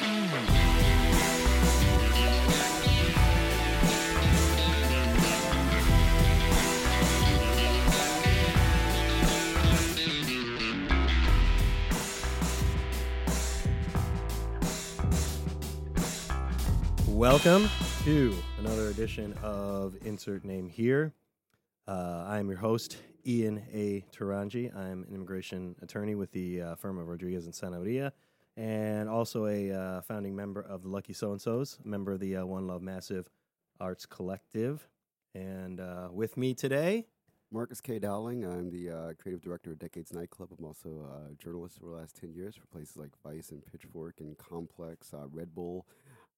Welcome to another edition of Insert Name Here. Uh, I am your host, Ian A. Taranji. I'm an immigration attorney with the uh, firm of Rodriguez and Sanabria, and also a uh, founding member of the Lucky So and So's, member of the uh, One Love Massive Arts Collective. And uh, with me today, Marcus K. Dowling. I'm the uh, creative director of Decades Nightclub. I'm also a journalist for the last 10 years for places like Vice and Pitchfork and Complex, uh, Red Bull,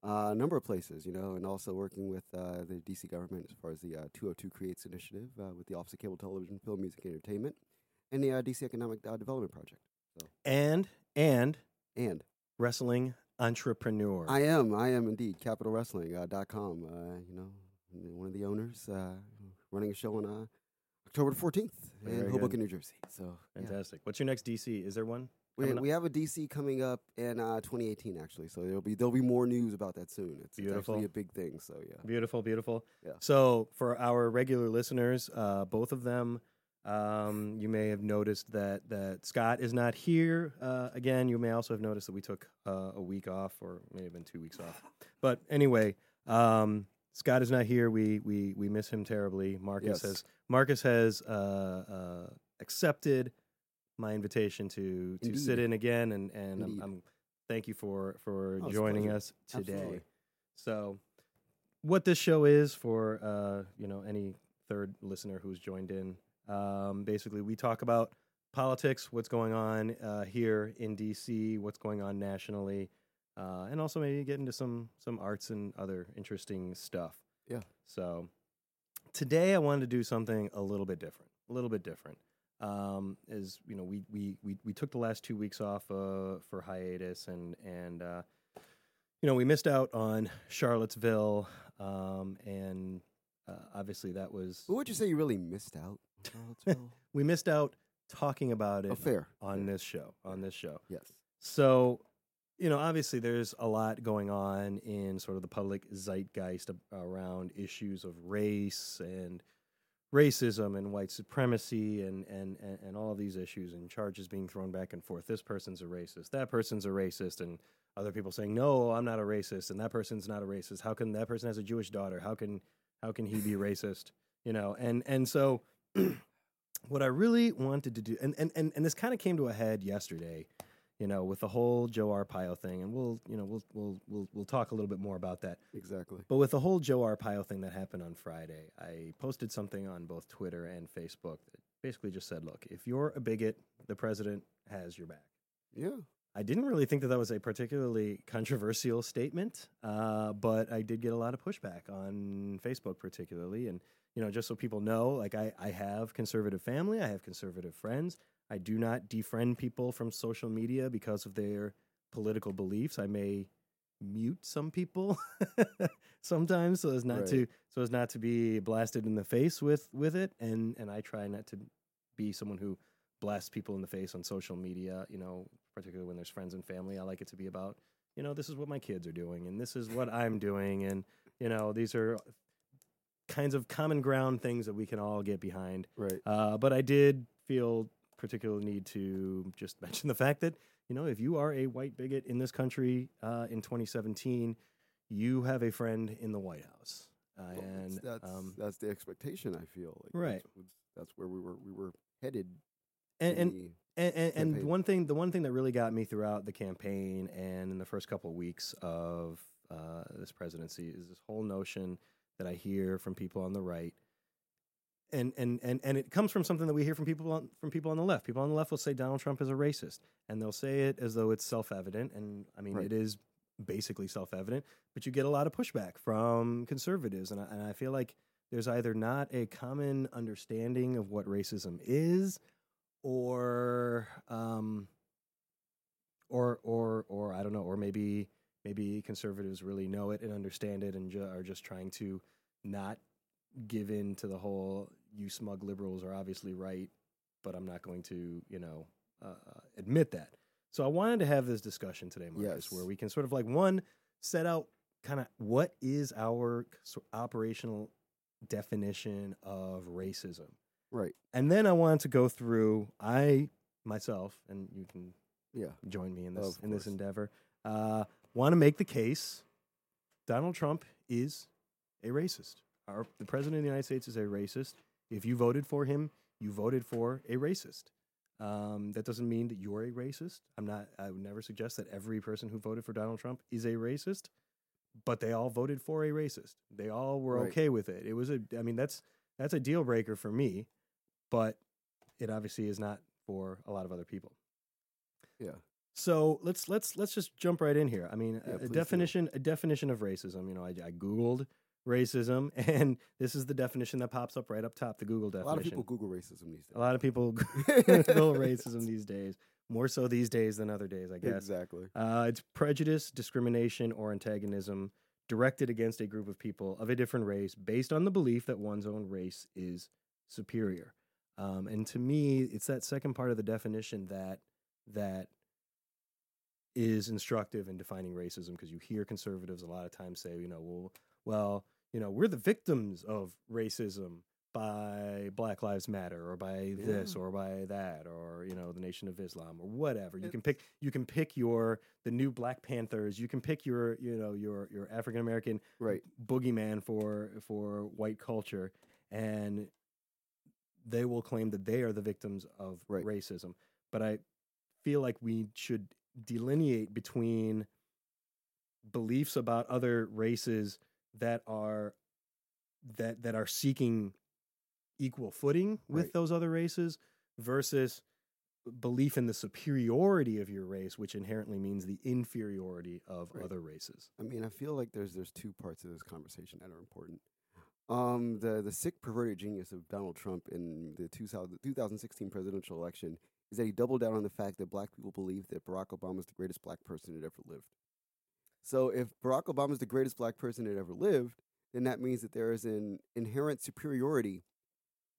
uh, a number of places, you know, and also working with uh, the DC government as far as the uh, 202 Creates initiative uh, with the Office of Cable Television, Film, Music, and Entertainment, and the uh, DC Economic uh, Development Project. and and And wrestling entrepreneur. I am, I am indeed, CapitalWrestling.com. Uh, dot com, uh, you know, one of the owners, uh, running a show on uh, October 14th Very in good. Hoboken, New Jersey. So, yeah. Fantastic. What's your next DC? Is there one? We, we have a DC coming up in uh, 2018, actually. So there'll be there'll be more news about that soon. It's, it's actually a big thing. So yeah, Beautiful, beautiful. Yeah. So for our regular listeners, uh, both of them, um, you may have noticed that that Scott is not here uh, again. You may also have noticed that we took uh, a week off, or may have been two weeks off. But anyway, um, Scott is not here. We we we miss him terribly. Marcus Yes. has Marcus has uh, uh, accepted my invitation to to sit in again, and and I'm, I'm thank you for for Oh, joining us today. Absolutely. So, what this show is for uh, you know any third listener who's joined in, um, basically we talk about politics, what's going on uh, here in DC, what's going on nationally, uh, and also maybe get into some some arts and other interesting stuff. Yeah. So today I wanted to do something a little bit different, a little bit different. Um, is you know we we we we took the last two weeks off uh, for hiatus and and uh, you know we missed out on Charlottesville um, and uh, obviously that was But would you say you really missed out? we missed out talking about it oh, fair. on this show on this show. Yes. So, you know, obviously there's a lot going on in sort of the public zeitgeist around issues of race and racism and white supremacy and, and, and, and all of these issues and charges being thrown back and forth. This person's a racist, that person's a racist, and other people saying, No, I'm not a racist, and that person's not a racist. How can that person has a Jewish daughter? How can how can he be racist? You know, and and so what I really wanted to do and and, and, and this kind of came to a head yesterday you know, with the whole Joe Arpaio thing, and we'll, you know, we'll, we'll, we'll, we'll talk a little bit more about that. Exactly. But with the whole Joe Arpaio thing that happened on Friday, I posted something on both Twitter and Facebook that basically just said, "Look, if you're a bigot, the president has your back." Yeah. I didn't really think that that was a particularly controversial statement, uh, but I did get a lot of pushback on Facebook, particularly. And you know, just so people know, like I, I have conservative family, I have conservative friends. I do not defriend people from social media because of their political beliefs. I may mute some people sometimes, so as not Right. to so as not to be blasted in the face with with it. And and I try not to be someone who blasts people in the face on social media. You know, particularly when there's friends and family. I like it to be about you know this is what my kids are doing and this is what I'm doing and you know these are kinds of common ground things that we can all get behind. Right. Uh, but I did feel particular need to just mention the fact that you know if you are a white bigot in this country uh, in 2017, you have a friend in the White House, uh, Well, and that's um, that's the expectation. I feel like Right. That's, that's where we were we were headed. and, and And, and, one thing, the one thing that really got me throughout the campaign and in the first couple of weeks of uh, this presidency is this whole notion that I hear from people on the right, and and and and it comes from something that we hear from people on from people on the left. People on the left will say Donald Trump is a racist, and they'll say it as though it's self evident, and I mean Right. it is basically self evident. But you get a lot of pushback from conservatives, and I, and I feel like there's either not a common understanding of what racism is or um or or or I don't know or maybe maybe conservatives really know it and understand it and ju- are just trying to not give in to the whole you smug liberals are obviously right but I'm not going to you know uh, uh, admit that So I wanted to have this discussion today, Marcus, Yes. where we can sort of like one set out kind of what is our operational definition of racism, Right. and then I wanted to go through I myself, and you can Yeah. join me in this in this endeavor. Uh, want to make the case Donald Trump is a racist. Our, the president of the United States is a racist. If you voted for him, you voted for a racist. Um, that doesn't mean that you're a racist. I'm not. I would never suggest that every person who voted for Donald Trump is a racist, but they all voted for a racist. They all were Right. okay with it. It was a. I mean, that's that's a deal breaker for me, but it obviously is not for a lot of other people. Yeah. So let's let's let's just jump right in here. I mean, Yeah, a- a do. definition a definition of racism. You know, I, I googled racism, and this is the definition that pops up right up top. The Google definition. A lot of people Google racism these days. A lot of people Google racism these days, more so these days than other days, I guess. Exactly. Uh, it's prejudice, discrimination, or antagonism directed against a group of people of a different race based on the belief that one's own race is superior. Um, and to me, it's that second part of the definition that that is instructive in defining racism because you hear conservatives a lot of times say, you know, well, well, you know, we're the victims of racism by Black Lives Matter or by this or by that or you know the Nation of Islam or whatever. You can pick you can pick your the new Black Panthers. You can pick your you know your your African American Right. boogeyman for for white culture and they will claim that they are the victims of Right. racism. But I feel like we should delineate between beliefs about other races that are that that are seeking equal footing with Right. those other races versus belief in the superiority of your race which inherently means the inferiority of Right. other races. I mean, I feel like there's there's two parts of this conversation that are important. Um, the the sick perverted genius of Donald Trump in the 2000, 2016 presidential election is that he doubled down on the fact that black people believe that Barack Obama is the greatest black person that ever lived. So if Barack Obama is the greatest black person that ever lived, then that means that there is an inherent superiority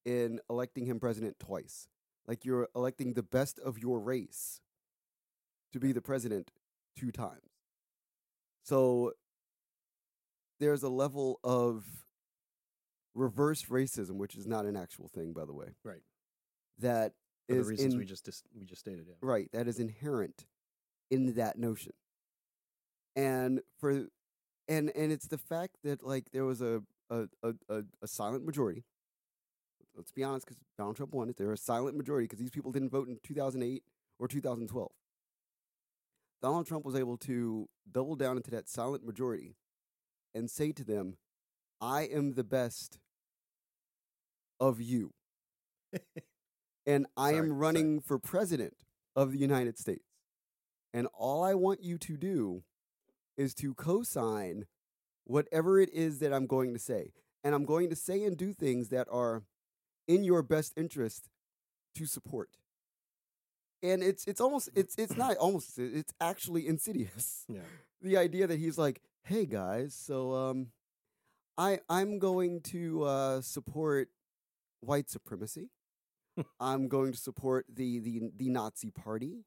in electing him president twice. Like you're electing the best of your race to be the president two times. So there's a level of reverse racism, which is not an actual thing, by the way. Right. That For the reasons in- we just dis- we just stated. Yeah. right. That is inherent in that notion, and for and and it's the fact that like there was a a a, a, a silent majority. Let's be honest, because Donald Trump won it. There was a silent majority because these people didn't vote in 2008 or 2012. Donald Trump was able to double down into that silent majority and say to them, I am the best of you. and I Sorry, am sorry. running for president of the United States. And all I want you to do is to co sign whatever it is that I'm going to say. And I'm going to say and do things that are in your best interest to support. And it's it's almost it's it's not almost it's actually insidious Yeah. the idea that he's like, "Hey guys, so um, I I'm going to uh, support white supremacy. I'm going to support the the the Nazi Party.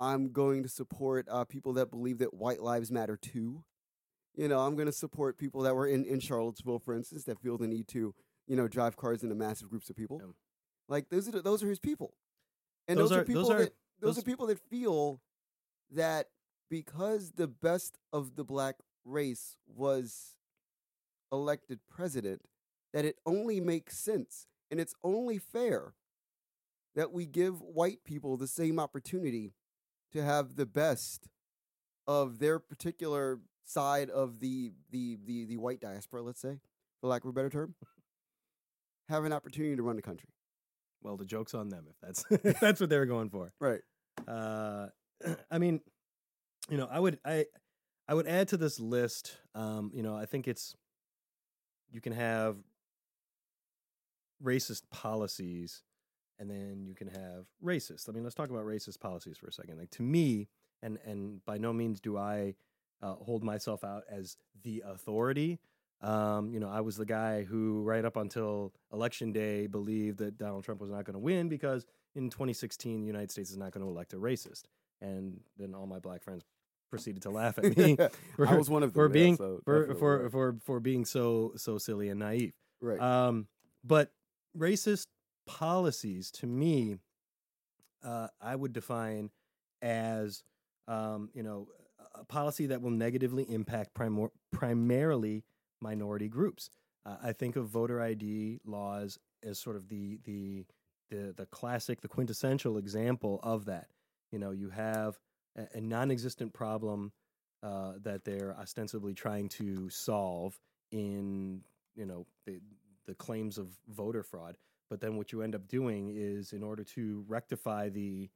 I'm going to support uh, people that believe that white lives matter too. You know, I'm going to support people that were in in Charlottesville, for instance, that feel the need to you know drive cars into massive groups of people. Yeah. Like those are those are his people, and Those those, are- people those are- that those, those- are people that feel that because the best of the black race was elected president, that it only makes sense and it's only fair that we give white people the same opportunity to have the best of their particular side of the the the, the white diaspora, let's say, for lack of a better term, have an opportunity to run the country. Well, the joke's on them if that's if that's what they were going for. Right. Uh, I mean, you know, I would I I would add to this list. Um, you know, I think it's you can have racist policies, and then you can have racist. I mean, let's talk about racist policies for a second. Like to me, and and by no means do I uh, hold myself out as the authority. Um, you know, I was the guy who, right up until election day, believed that Donald Trump was not going to win because in 2016, the United States is not going to elect a racist. and then all my black friends proceeded to laugh at me for, I was one of them. for yeah, being so for for, for for being so so silly and naive. right. Um, but racist policies, to me, uh, I would define as um, you know a policy that will negatively impact primarily minority groups. Uh, I think of voter ID laws as sort of the the the the classic, the quintessential example of that. You know, you have a, a non-existent problem uh, that they're ostensibly trying to solve in you know the the claims of voter fraud. But then what you end up doing is, in order to rectify the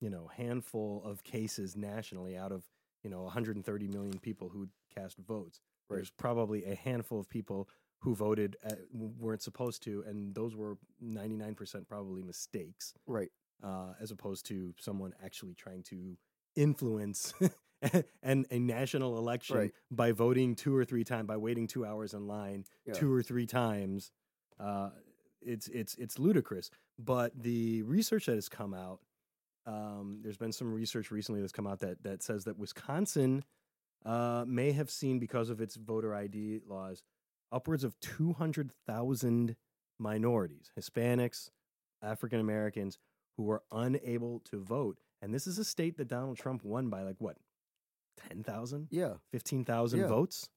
you know handful of cases nationally out of you know 130 million people who cast votes, Right. there's probably a handful of people who voted uh, weren't supposed to, and those were 99% probably mistakes right. uh, as opposed to someone actually trying to influence and a national election Right. by voting two or three times by waiting two hours in line Yeah. two or three times. Uh, it's it's it's ludicrous. But the research that has come out, um, there's been some research recently that's come out that that says that Wisconsin uh, may have seen because of its voter ID laws upwards of two hundred thousand minorities, Hispanics, African Americans who were unable to vote. And this is a state that Donald Trump won by like what, 10,000, Yeah. 15,000 Yeah. votes?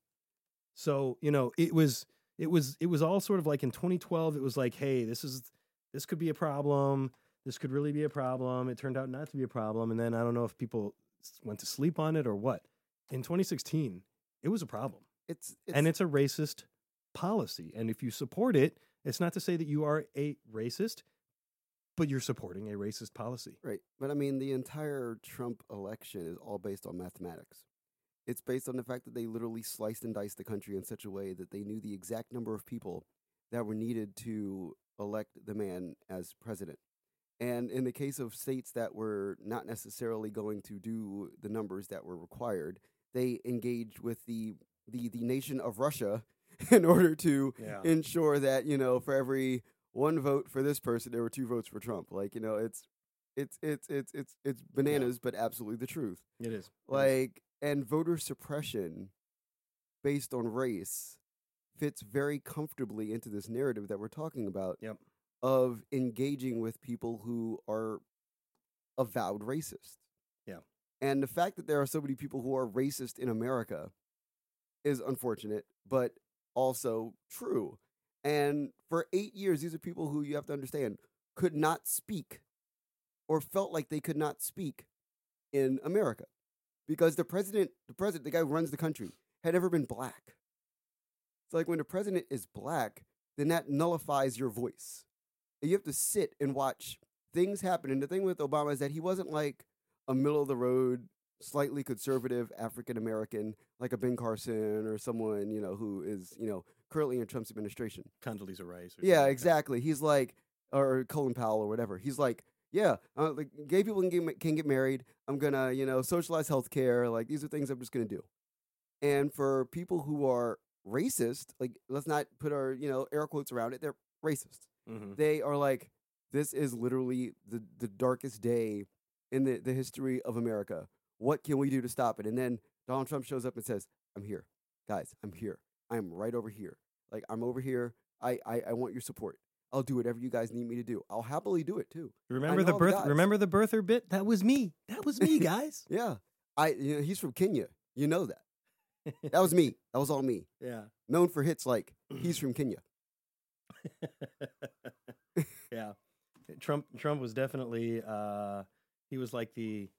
So, you know, it was it was it was all sort of like in 2012 it was like, hey, this is this could be a problem. This could really be a problem. It turned out not to be a problem and then I don't know if people went to sleep on it or what. In 2016, it was a problem It's, it's and it's a racist policy. And if you support it, it's not to say that you are a racist, but you're supporting a racist policy. Right. But I mean, the entire Trump election is all based on mathematics. It's based on the fact that they literally sliced and diced the country in such a way that they knew the exact number of people that were needed to elect the man as president. And in the case of states that were not necessarily going to do the numbers that were required, they engaged with the the, the nation of Russia in order to Yeah. ensure that you know for every one vote for this person there were two votes for Trump. Like you know it's it's it's it's it's it's bananas, but absolutely the truth. It is. Like and voter suppression based on race fits very comfortably into this narrative that we're talking about. Yep. Of engaging with people who are avowed racist. Yeah. And the fact that there are so many people who are racist in America is unfortunate, but also true. And for eight years, these are people who you have to understand could not speak or felt like they could not speak in America because the president, the president, the guy who runs the country, had ever been black. It's like when the president is black, then that nullifies your voice. And you have to sit and watch things happen. And the thing with Obama is that he wasn't like a middle of the road, slightly conservative African American, like a Ben Carson or someone, you know, who is, you know, currently in Trump's administration. Condoleezza Rice. Or Yeah, exactly. He's like, or Colin Powell or whatever. He's like, yeah, uh, like gay people can get, can get married. I'm gonna, you know, socialize healthcare. Like these are things I'm just gonna do. And for people who are racist, like let's not put our, you know, air quotes around it. They're racist. Mhm. They are like, this is literally the the darkest day in the the history of America. What can we do to stop it? And then Donald Trump shows up and says, I'm here, guys. I'm here. I'm right over here. Like I'm over here. I I, I want your support. I'll do whatever you guys need me to do. I'll happily do it too. Remember the birth? remember the birther bit? That was me. That was me, guys. Yeah. I you know, he's from Kenya. You know that. That was me. That was all me. yeah. Known for hits like he's from Kenya. yeah. Trump Trump was definitely uh he was like the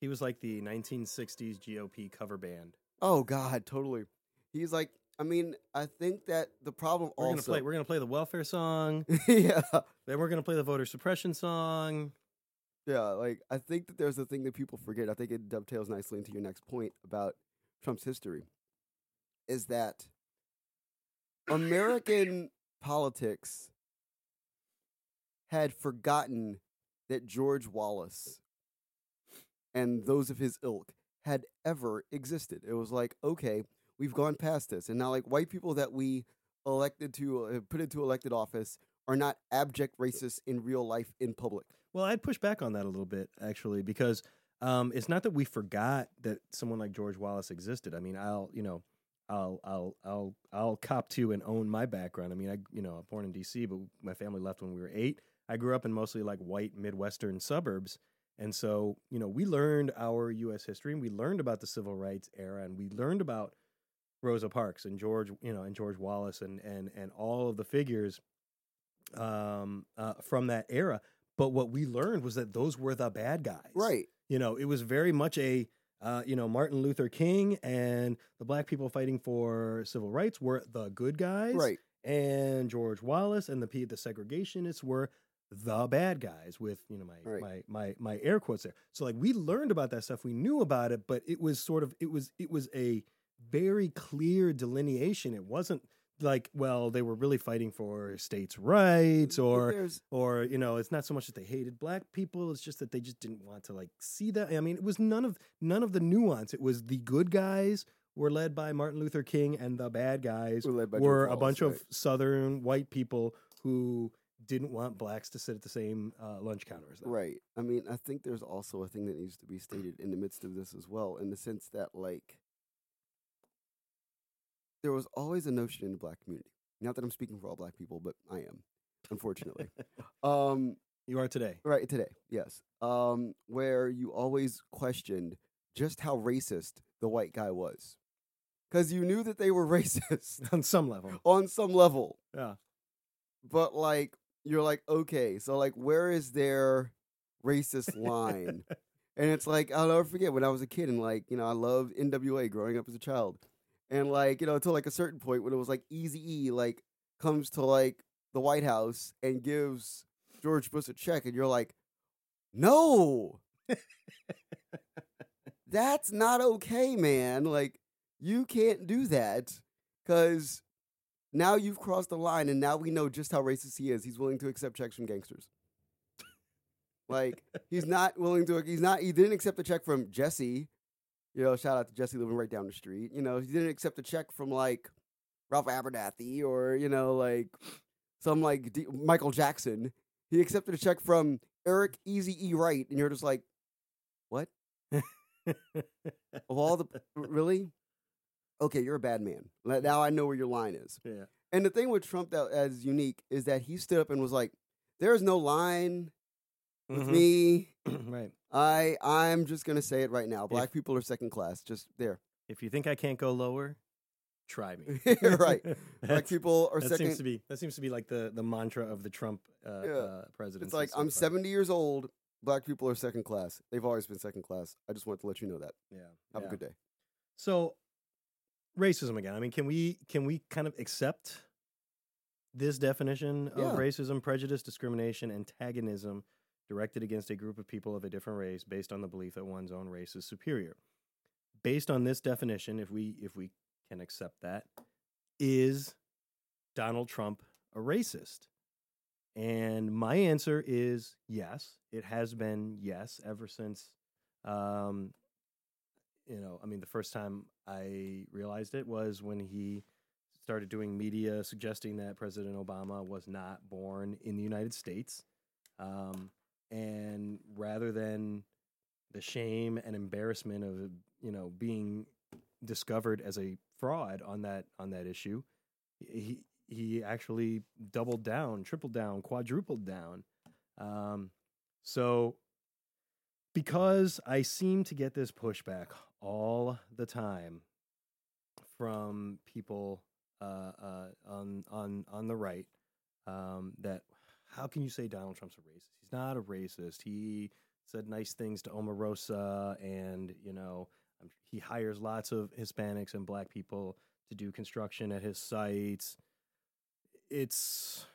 he was like the 1960s GOP cover band. Oh God, totally. He's like, I mean, I think that the problem We're also gonna play we're gonna play the welfare song, yeah. then we're gonna play the voter suppression song. Yeah, like I think that there's a thing that people forget. I think it dovetails nicely into your next point about Trump's history. Is that American politics had forgotten that George Wallace and those of his ilk had ever existed. It was like, okay, we've gone past this, and now like white people that we elected to uh, put into elected office are not abject racists in real life in public. Well, I'd push back on that a little bit actually because um, it's not that we forgot that someone like George Wallace existed. I mean, I'll you know, I'll I'll I'll I'll cop to and own my background. I mean, I you know, I'm born in D.C., but my family left when we were eight. I grew up in mostly like white Midwestern suburbs, and so you know, we learned our U.S. history and we learned about the civil rights era and we learned about Rosa Parks and George, you know, and George Wallace and and and all of the figures um, uh, from that era. But what we learned was that those were the bad guys. Right. You know, it was very much a, uh, you know, Martin Luther King and the black people fighting for civil rights were the good guys. Right. And George Wallace and the P- the segregationists were the bad guys with you know my Right. my my my air quotes there. So like we learned about that stuff, we knew about it, but it was sort of it was it was a very clear delineation. It wasn't like well they were really fighting for states' rights or there's or you know it's not so much that they hated black people it's just that they just didn't want to like see that i mean it was none of none of the nuance it was the good guys were led by martin luther king and the bad guys were led by were a bunch Wallace, of southern white people who didn't want blacks to sit at the same uh, lunch counter as them right. right. I mean, I think there's also a thing that needs to be stated in the midst of this as well, in the sense that like there was always a notion in the black community. Not that I'm speaking for all black people, but I am, unfortunately. um, you are today Right, today, yes. Um, where you always questioned just how racist the white guy was. Because you knew that they were racist on some level on some level. yeah But, like, you're like, okay, so, like, where is their racist line? and it's like, I'll never forget when I was a kid and, like, you know, I loved NWA growing up as a child. And, like, you know, until, like, a certain point when it was, like, Easy E, like, comes to, like, the White House and gives George Bush a check, and you're like, no, that's not okay, man. Like, you can't do that because now you've crossed the line, and now we know just how racist he is. He's willing to accept checks from gangsters. Like, he's not willing to, he's not, he didn't accept a check from Jesse. You know, shout out to Jesse living right down the street. You know, he didn't accept a check from like Ralph Abernathy or, you know, like some like D- Michael Jackson. He accepted a check from Eric Easy E. Wright, and you're just like, what? Of all the really? Okay, you're a bad man. Now I know where your line is. yeah And the thing with Trump that as unique is that he stood up and was like, "There is no line with Mhm. me. right I I'm just gonna say it right now. Black people are second class. Just there. if you think i can't go lower try me right. Black people are that second. seems to be that seems to be like the the mantra of the Trump uh, Yeah. uh, presidency. it's like so I'm far. 70 years old. Black people are second class. They've always been second class. I just want to let you know that. Yeah. Have yeah. a good day. So, racism again. I mean, can we can we kind of accept this definition of racism, prejudice, discrimination, antagonism directed against a group of people of a different race based on the belief that one's own race is superior? Based on this definition, if we if we can accept that, is Donald Trump a racist? And my answer is yes. It has been yes ever since um, you know, I mean, the first time I realized it was when he started doing media suggesting that President Obama was not born in the United States. Um, and rather than the shame and embarrassment of, you know, being discovered as a fraud on that on that issue, he he actually doubled down, tripled down, quadrupled down. Um, so because I seem to get this pushback all the time from people uh, uh, on on on the right um, that how can you say Donald Trump's a racist? He's not a racist. He said nice things to Omarosa, and you know he hires lots of Hispanics and Black people to do construction at his sites. It's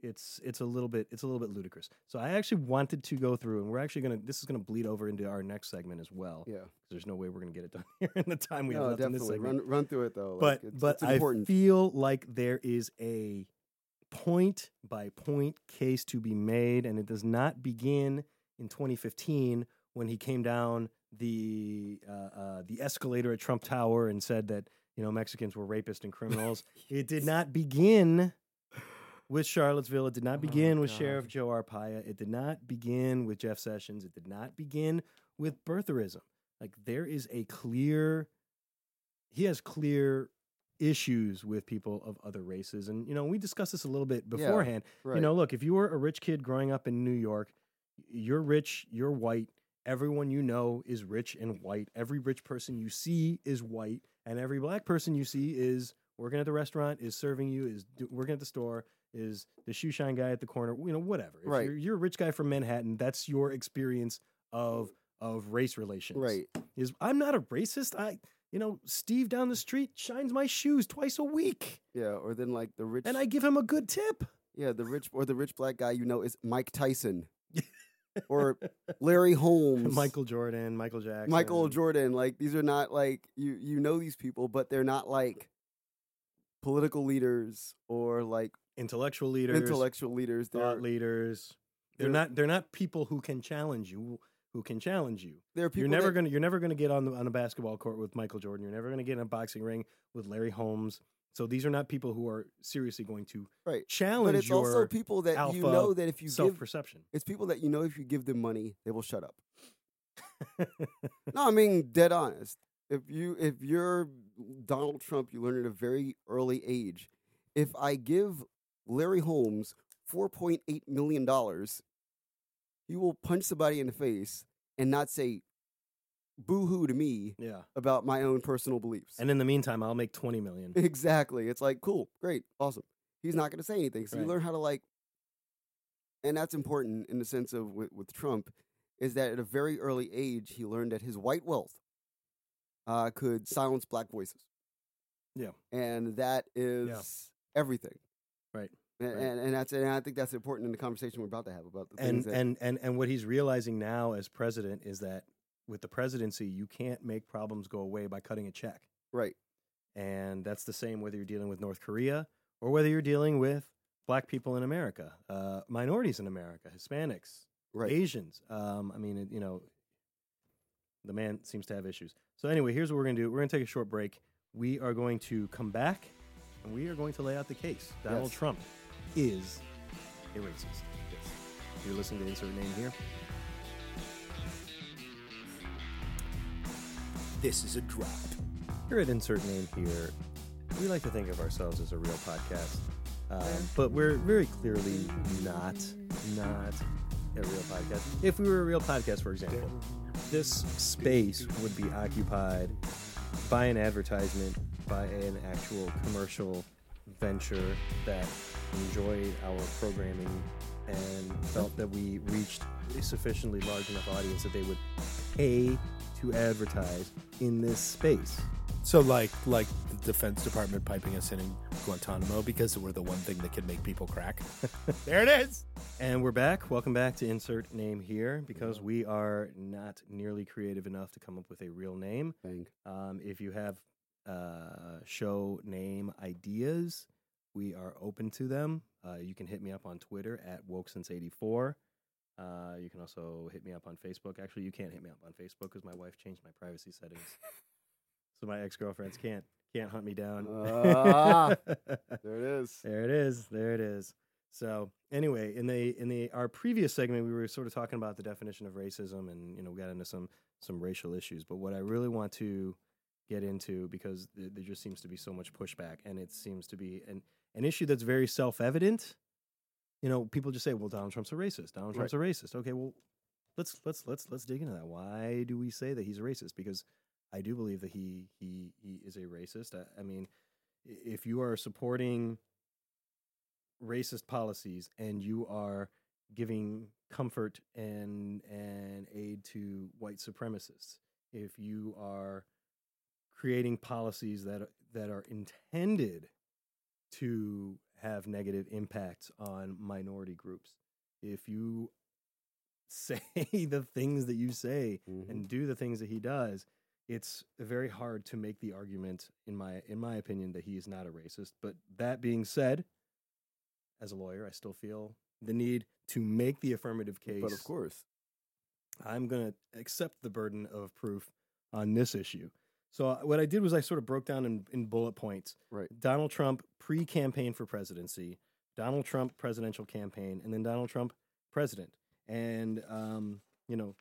it's it's a little bit it's a little bit ludicrous. So I actually wanted to go through, and we're actually gonna this is gonna bleed over into our next segment as well. Yeah. There's no way we're gonna get it done here in the time we have no, left in this definitely. segment. Run run through it though. but like, it's, but it's I feel like there is a point by point case to be made, and it does not begin in 2015 when he came down the uh, uh, the escalator at Trump Tower and said that you know Mexicans were rapists and criminals. it did not begin with Charlottesville. It did not Oh, begin with God. Sheriff Joe Arpaio. It did not begin with Jeff Sessions. It did not begin with birtherism. Like there is a clear, he has clear issues with people of other races, and you know we discussed this a little bit Yeah, beforehand. Right. You know, look, if you were a rich kid growing up in New York, you're rich, you're white. Everyone you know is rich and white. Every rich person you see is white, and every black person you see is working at the restaurant, is serving you, is do, working at the store, is the shoe shine guy at the corner. You know, whatever. If Right. You're, you're a rich guy from Manhattan. That's your experience of of race relations. right. Is I'm not a racist. I, you know, Steve down the street shines my shoes twice a week, Yeah. Or then like the rich. and I give him a good tip. yeah, the rich or the rich black guy you know is Mike Tyson, or Larry Holmes, Michael Jordan, Michael Jackson, Michael Jordan. Like these are not like you you know these people, but they're not like political leaders or like intellectual leaders, intellectual leaders. They're thought leaders. They're, they're- not. They're not people who can challenge you. Who can challenge you? they're people you're never that- gonna. You're never gonna get on the on a basketball court with Michael Jordan. You're never gonna get in a boxing ring with Larry Holmes. So these are not people who are seriously going to right. challenge But it's also people that you know that if you self give perception. it's people that you know if you give them money they will shut up. No, I mean dead honest. If you if you're Donald Trump, you learn at a very early age. If I give Larry Holmes four point eight million dollars, he will punch somebody in the face and not say boo hoo to me yeah. about my own personal beliefs. And in the meantime, I'll make twenty million. exactly. It's like, cool, great, awesome. He's not gonna say anything. So Right. you learn how to like and that's important in the sense of with, with Trump, is that at a very early age he learned that his white wealth uh, could silence black voices. Yeah. and that is everything. And, Right. and and that's and I think that's important in the conversation we're about to have about the and things that and and and what he's realizing now as president is that with the presidency, you can't make problems go away by cutting a check. right, And that's the same whether you're dealing with North Korea or whether you're dealing with black people in America, uh, minorities in America, Hispanics, right. Asians. Um, I mean, you know, the man seems to have issues. So anyway, here's what we're going to do. We're going to take a short break. We are going to come back and we are going to lay out the case. Donald Yes. Trump is a racist. Yes. You're listening to Insert Name here. This is a drop. Here at Insert Name Here, we like to think of ourselves as a real podcast, um, but we're very clearly not not a real podcast. If we were a real podcast, for example, this space would be occupied by an advertisement, by an actual commercial venture that enjoyed our programming and felt that we reached a sufficiently large enough audience that they would pay to advertise in this space. So like like the Defense Department piping us in in Guantanamo because we're the one thing that can make people crack. there it is. And we're back. Welcome back to Insert Name Here because we are not nearly creative enough to come up with a real name. Bang. Um, if you have uh, show name ideas, we are open to them. Uh, you can hit me up on Twitter at WokeSense84. Uh, you can also hit me up on Facebook. Actually, you can't hit me up on Facebook because my wife changed my privacy settings, so my ex girlfriends can't can't hunt me down. Ah, There it is. There it is. There it is. So anyway, in the in the our previous segment, we were sort of talking about the definition of racism, and you know, we got into some some racial issues. But what I really want to get into, because th- there just seems to be so much pushback, and it seems to be an an issue that's very self evident. You know, people just say, "Well, Donald Trump's a racist. Donald Trump's a racist." Okay, well, let's let's let's let's dig into that. Why do we say that he's a racist? Because I do believe that he he he is a racist. I, I mean, if you are supporting racist policies and you are giving comfort and and aid to white supremacists, if you are creating policies that that are intended to have negative impacts on minority groups, if you say the things that you say Mhm. and do the things that he does, it's very hard to make the argument, in my in my opinion, that he is not a racist. But that being said, as a lawyer, I still feel the need to make the affirmative case. But of course, I'm going to accept the burden of proof on this issue. So uh, what I did was I sort of broke down in, in bullet points. Right. Donald Trump pre-campaign for presidency, Donald Trump presidential campaign, and then Donald Trump president. And um, you know,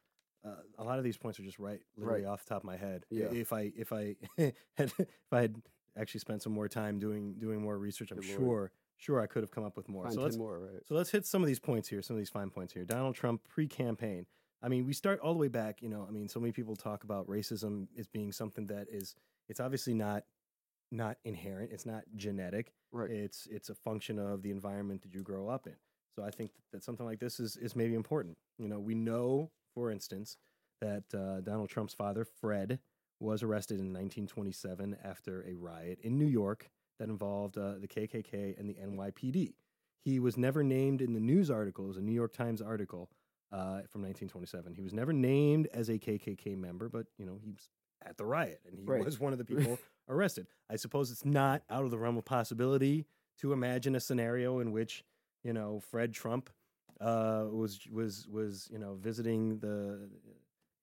uh, a lot of these points are just right, literally Right. off the top of my head. Yeah. If I if I had if I had actually spent some more time doing doing more research, I'm Good sure lord. sure I could have come up with more. Find so 10 let's more, right? so let's hit some of these points here, some of these fine points here. Donald Trump pre-campaign. I mean, we start all the way back. You know, I mean, so many people talk about racism as being something that is it's obviously not not inherent. It's not genetic. Right. It's it's a function of the environment that you grow up in. So I think that something like this is is maybe important. You know, we know, for instance, that uh, Donald Trump's father, Fred, was arrested in 1927 after a riot in New York that involved uh, the KKK and the NYPD. He was never named in the news article. It was a New York Times article uh, from 1927. He was never named as a KKK member, but you know he was at the riot and he Right. was one of the people arrested. I suppose it's not out of the realm of possibility to imagine a scenario in which you know Fred Trump uh, was was was you know visiting the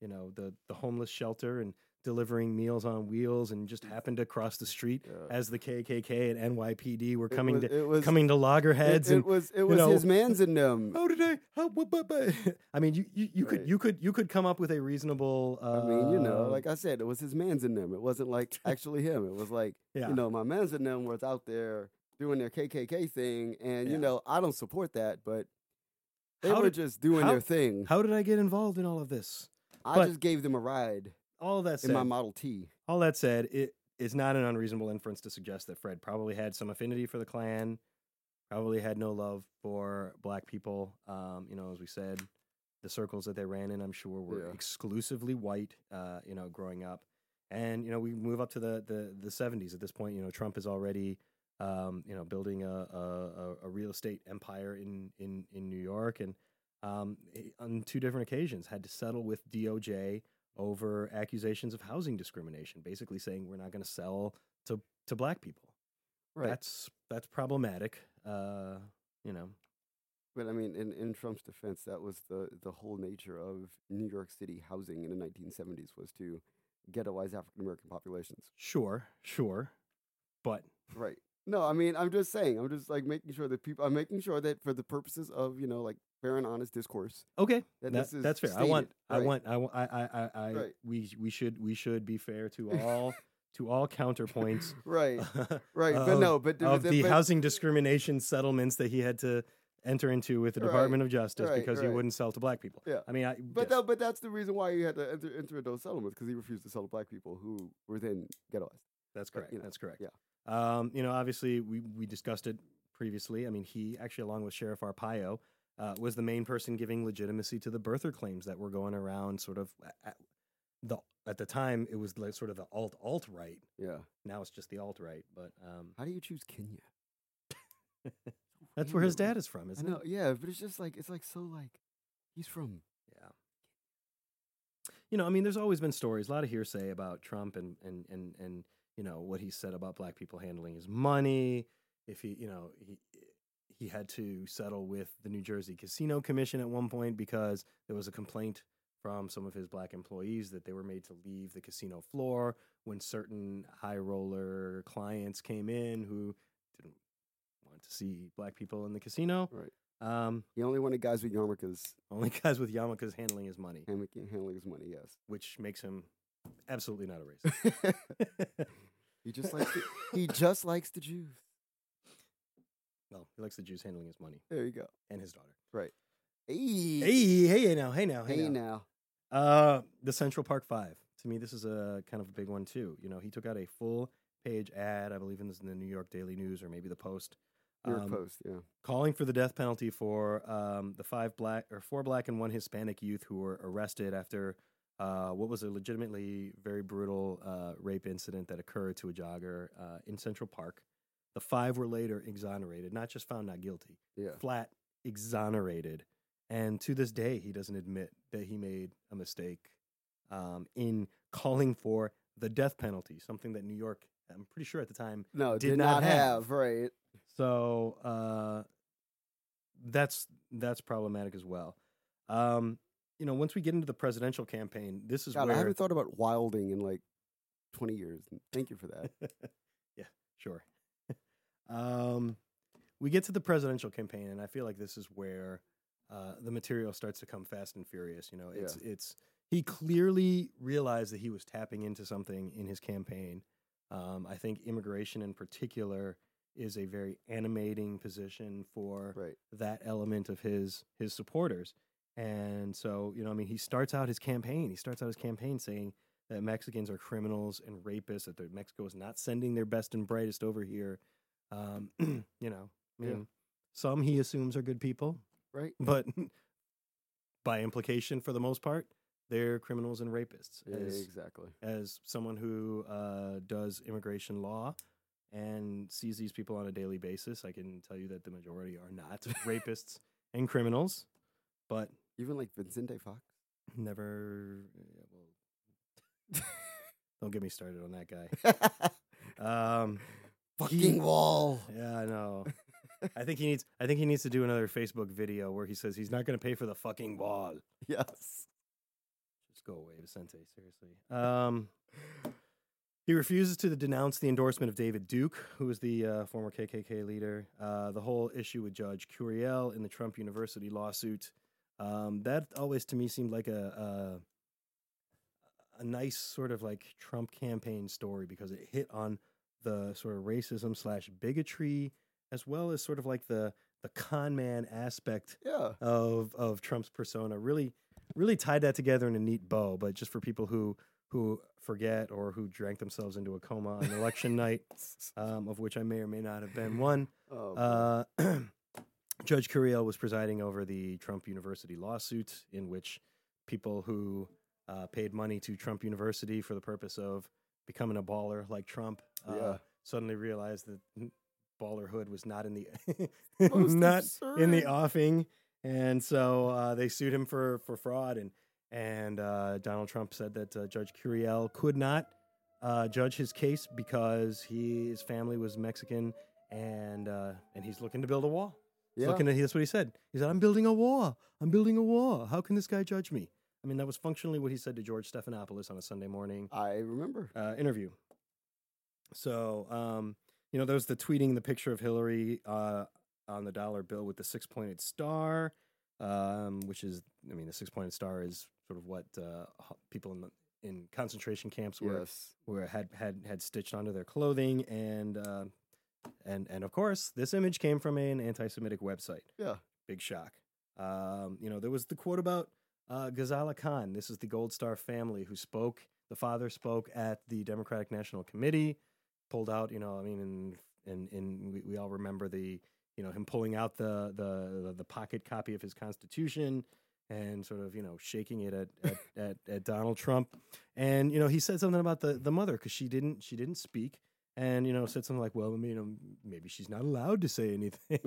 you know the the homeless shelter and delivering meals on wheels and just happened to cross the street Yeah. as the KKK and NYPD were It coming was- to it was, coming to loggerheads it and was it was know, his man's in them. how did I how what, what, what? I mean you you, you could you could you could come up with a reasonable uh, I mean, you know, like I said, it was his man's in them. It wasn't like actually him. It was like, yeah you know, my man's in them was out there doing their KKK thing, and Yeah. you know, I don't support that, but they How were did- just doing how- their thing. how did I get involved in all of this? I but- just gave them a ride All that said, in my Model T. all that said, it is not an unreasonable inference to suggest that Fred probably had some affinity for the Klan, probably had no love for black people. Um, you know, as we said, the circles that they ran in, I'm sure, were Yeah. exclusively white. Uh, you know, growing up, and you know, we move up to the the the 70s. At this point, you know, Trump is already. Um, you know, building a, a, a- a real estate empire in, in, in New York, and um, on two different occasions had to settle with DOJ over accusations of housing discrimination, basically saying we're not going to sell to to black people. Right. That's that's problematic. Uh, you know, But I mean, in, in Trump's defense, that was the, the whole nature of New York City housing in the 1970s was to ghettoize African American populations. sure, sure, but Right. No, I mean, I'm just saying. I'm just like making sure that people. I'm making sure that for the purposes of you know like fair and honest discourse. okay, That that- this is that's fair. I want, stated, I want, I want, I, I, I, I Right. we we should we should be fair to all to all counterpoints. Right. Right. but no. But of but- the but- housing discrimination settlements that he had to enter into with the Right, Department of Justice right, because he wouldn't sell to black people. Yeah. I mean, I, But yes. but that's the reason why he had to enter, enter those settlements because he refused to sell to black people who were then ghettoized. That's correct. you know, That's correct. yeah. Um, you know, obviously, we we discussed it previously. I mean, he actually, along with Sheriff Arpaio, uh, was the main person giving legitimacy to the birther claims that were going around. Sort of at the at the time, it was like sort of the alt alt right. Yeah. Now it's just the alt right. But um, How do you choose Kenya? that's where his dad is from, I isn't know. it? Yeah, but it's just like it's like so like he's from. Yeah. You know, I mean, there's always been stories, a lot of hearsay about Trump and and and and you know what he said about black people handling his money. If he, you know, he he had to settle with the New Jersey Casino Commission at one point because there was a complaint from some of his black employees that they were made to leave the casino floor when certain high roller clients came in who didn't want to see black people in the casino. Right. Um, He only wanted guys with yarmulkes only guys with yarmulkes handling his money, hand- handling his money. Yes. which makes him absolutely not a racist. he just likes the, he just likes the Jews. Well, he likes the Jews handling his money There you go. and his daughter. Right. Hey. Hey, hey hey now, hey now, hey, Hey now. now. Uh, the Central Park Five. To me, this is a kind of a big one too. You know, he took out a full page ad, I believe, in the in the New York Daily News or maybe the Post, New York um, Post. Yeah. calling for the death penalty for um, the five black or four black and one Hispanic youth who were arrested after uh, what was a legitimately very brutal uh, rape incident that occurred to a jogger uh, in Central Park. The five were later exonerated, not just found not guilty, Yeah. flat exonerated. And to this day, he doesn't admit that he made a mistake um, in calling for the death penalty, something that New York, I'm pretty sure at the time, No, did did, not not, have. have. Right. so uh, that's that's problematic as well. Um, you know, once we get into the presidential campaign, this is God, I haven't thought about wilding in like 20 years. Thank you for that. yeah, sure. Um, we get to the presidential campaign, and I feel like this is where uh, the material starts to come fast and furious. You know, it's it's he clearly realized that he was tapping into something in his campaign. Um, I think immigration in particular is a very animating position for Right. that element of his his supporters. And so, you know, I mean, he starts out his campaign. He starts out his campaign saying that Mexicans are criminals and rapists. That Mexico is not sending their best and brightest over here. Um, you know, I Yeah. some he assumes are good people, Right. but by implication, for the most part, they're criminals and rapists. Yeah, As, exactly. as someone who uh, does immigration law and sees these people on a daily basis, I can tell you that the majority are not rapists and criminals, but Even like Vincente Fox. never. yeah, well, don't get me started on that guy. Um, Fucking wall. yeah, I know. I think he needs. I think he needs to do another Facebook video where he says he's not going to pay for the fucking wall. Yes. Just go away, Vicente. Seriously. Um, he refuses to denounce the endorsement of David Duke, who was the uh, former KKK leader. Uh, the whole issue with Judge Curiel in the Trump University lawsuit. Um, that always to me seemed like a, a a nice sort of like Trump campaign story because it hit on the sort of racism slash bigotry as well as sort of like the the con man aspect Yeah. of of Trump's persona. Really, really tied that together in a neat bow. But just for people who who forget or who drank themselves into a coma on election night, um, of which I may or may not have been one. Oh, Uh, Judge Curiel was presiding over the Trump University lawsuit, in which people who uh, paid money to Trump University for the purpose of becoming a baller like Trump uh, Yeah. suddenly realized that ballerhood was not in the Most not in the offing, and so uh, they sued him for for fraud. And and uh, Donald Trump said that uh, Judge Curiel could not uh, judge his case because he his family was Mexican, and uh, and he's looking to build a wall. Yeah. Looking at that's what he said. He said, "I'm building a wall. I'm building a wall. How can this guy judge me?" I mean, that was functionally what he said to George Stephanopoulos on a Sunday morning I remember. uh, interview. So, um, you know, there was the tweeting the picture of Hillary uh, on the dollar bill with the six pointed star, um, which is, I mean, the six pointed star is sort of what uh, people in the, in concentration camps were Yes. were had had had stitched onto their clothing, and uh, and and of course, this image came from an anti-Semitic website. Yeah. Big shock. Um, you know, there was the quote about uh, Ghazala Khan. This is the Gold Star family who spoke. The father spoke at the Democratic National Committee, pulled out. You know, I mean, and and, and we, we all remember the you know him pulling out the, the the the pocket copy of his Constitution and sort of you know shaking it at at, at, at Donald Trump. And you know, he said something about the the mother because she didn't she didn't speak. And you know, said something like, "Well, I mean, you know, maybe she's not allowed to say anything.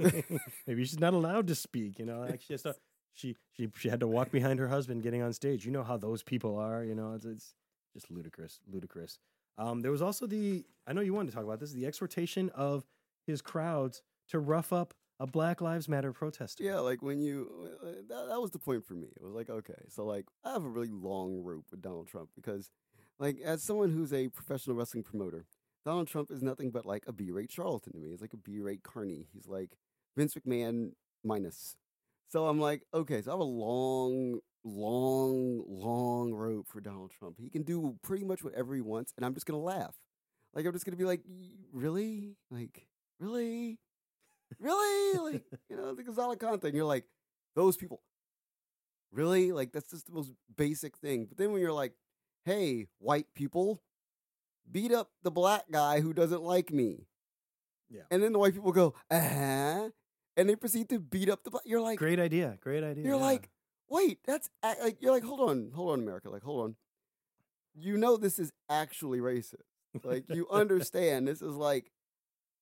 maybe she's not allowed to speak." You know, like she, has to, she she she had to walk behind her husband getting on stage. You know how those people are. You know, it's, it's just ludicrous, ludicrous. Um, there was also the I know you wanted to talk about this the exhortation of his crowds to rough up a Black Lives Matter protester. Yeah, like when you that, that was the point for me. It was like, okay, so like I have a really long rope with Donald Trump because like as someone who's a professional wrestling promoter, Donald Trump is nothing but like a B-rate charlatan to me. He's like a B-rate carny. He's like Vince McMahon minus. So I'm like, okay, so I have a long, long, long rope for Donald Trump. He can do pretty much whatever he wants, and I'm just gonna laugh. Like I'm just gonna be like, really? Like, really? Really? Like, you know, the Gonzalo Khan thing. You're like, those people. Really? Like that's just the most basic thing. But then when you're like, hey, white people, beat up the black guy who doesn't like me. Yeah. And then the white people go, uh-huh. And they proceed to beat up the black. You're like, Great idea. Great idea. you're yeah. like, wait, that's a- like you're like, hold on, hold on, America, like, hold on. You know this is actually racist. Like you understand this is like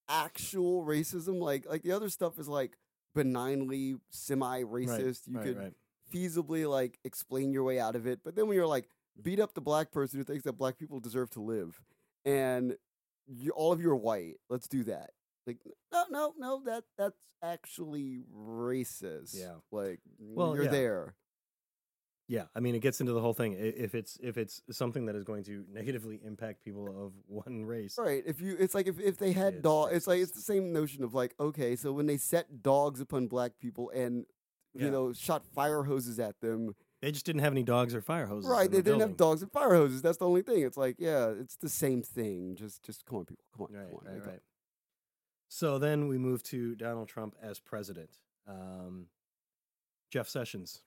actual racism. Like like the other stuff is like benignly semi-racist. you right, could right. feasibly like explain your way out of it. But then when you're like beat up the black person who thinks that black people deserve to live, and you, all of you are white, let's do that. Like no, no, no, that that's actually racist. Yeah. like mm, Well, you're yeah. there. Yeah, I mean, it gets into the whole thing. If it's if it's something that is going to negatively impact people of one race, Right. If you, it's like if, if they had It's dog, it's like it's the same notion of like, okay, so when they set dogs upon black people and you Yeah. know shot fire hoses at them, They just didn't have any dogs or fire hoses. right, they didn't building. have dogs and fire hoses. That's the only thing. It's like, yeah, it's the same thing. Just, just come on, people, come on, Right, come on. right, right. So then we move to Donald Trump as president. Um, Jeff Sessions.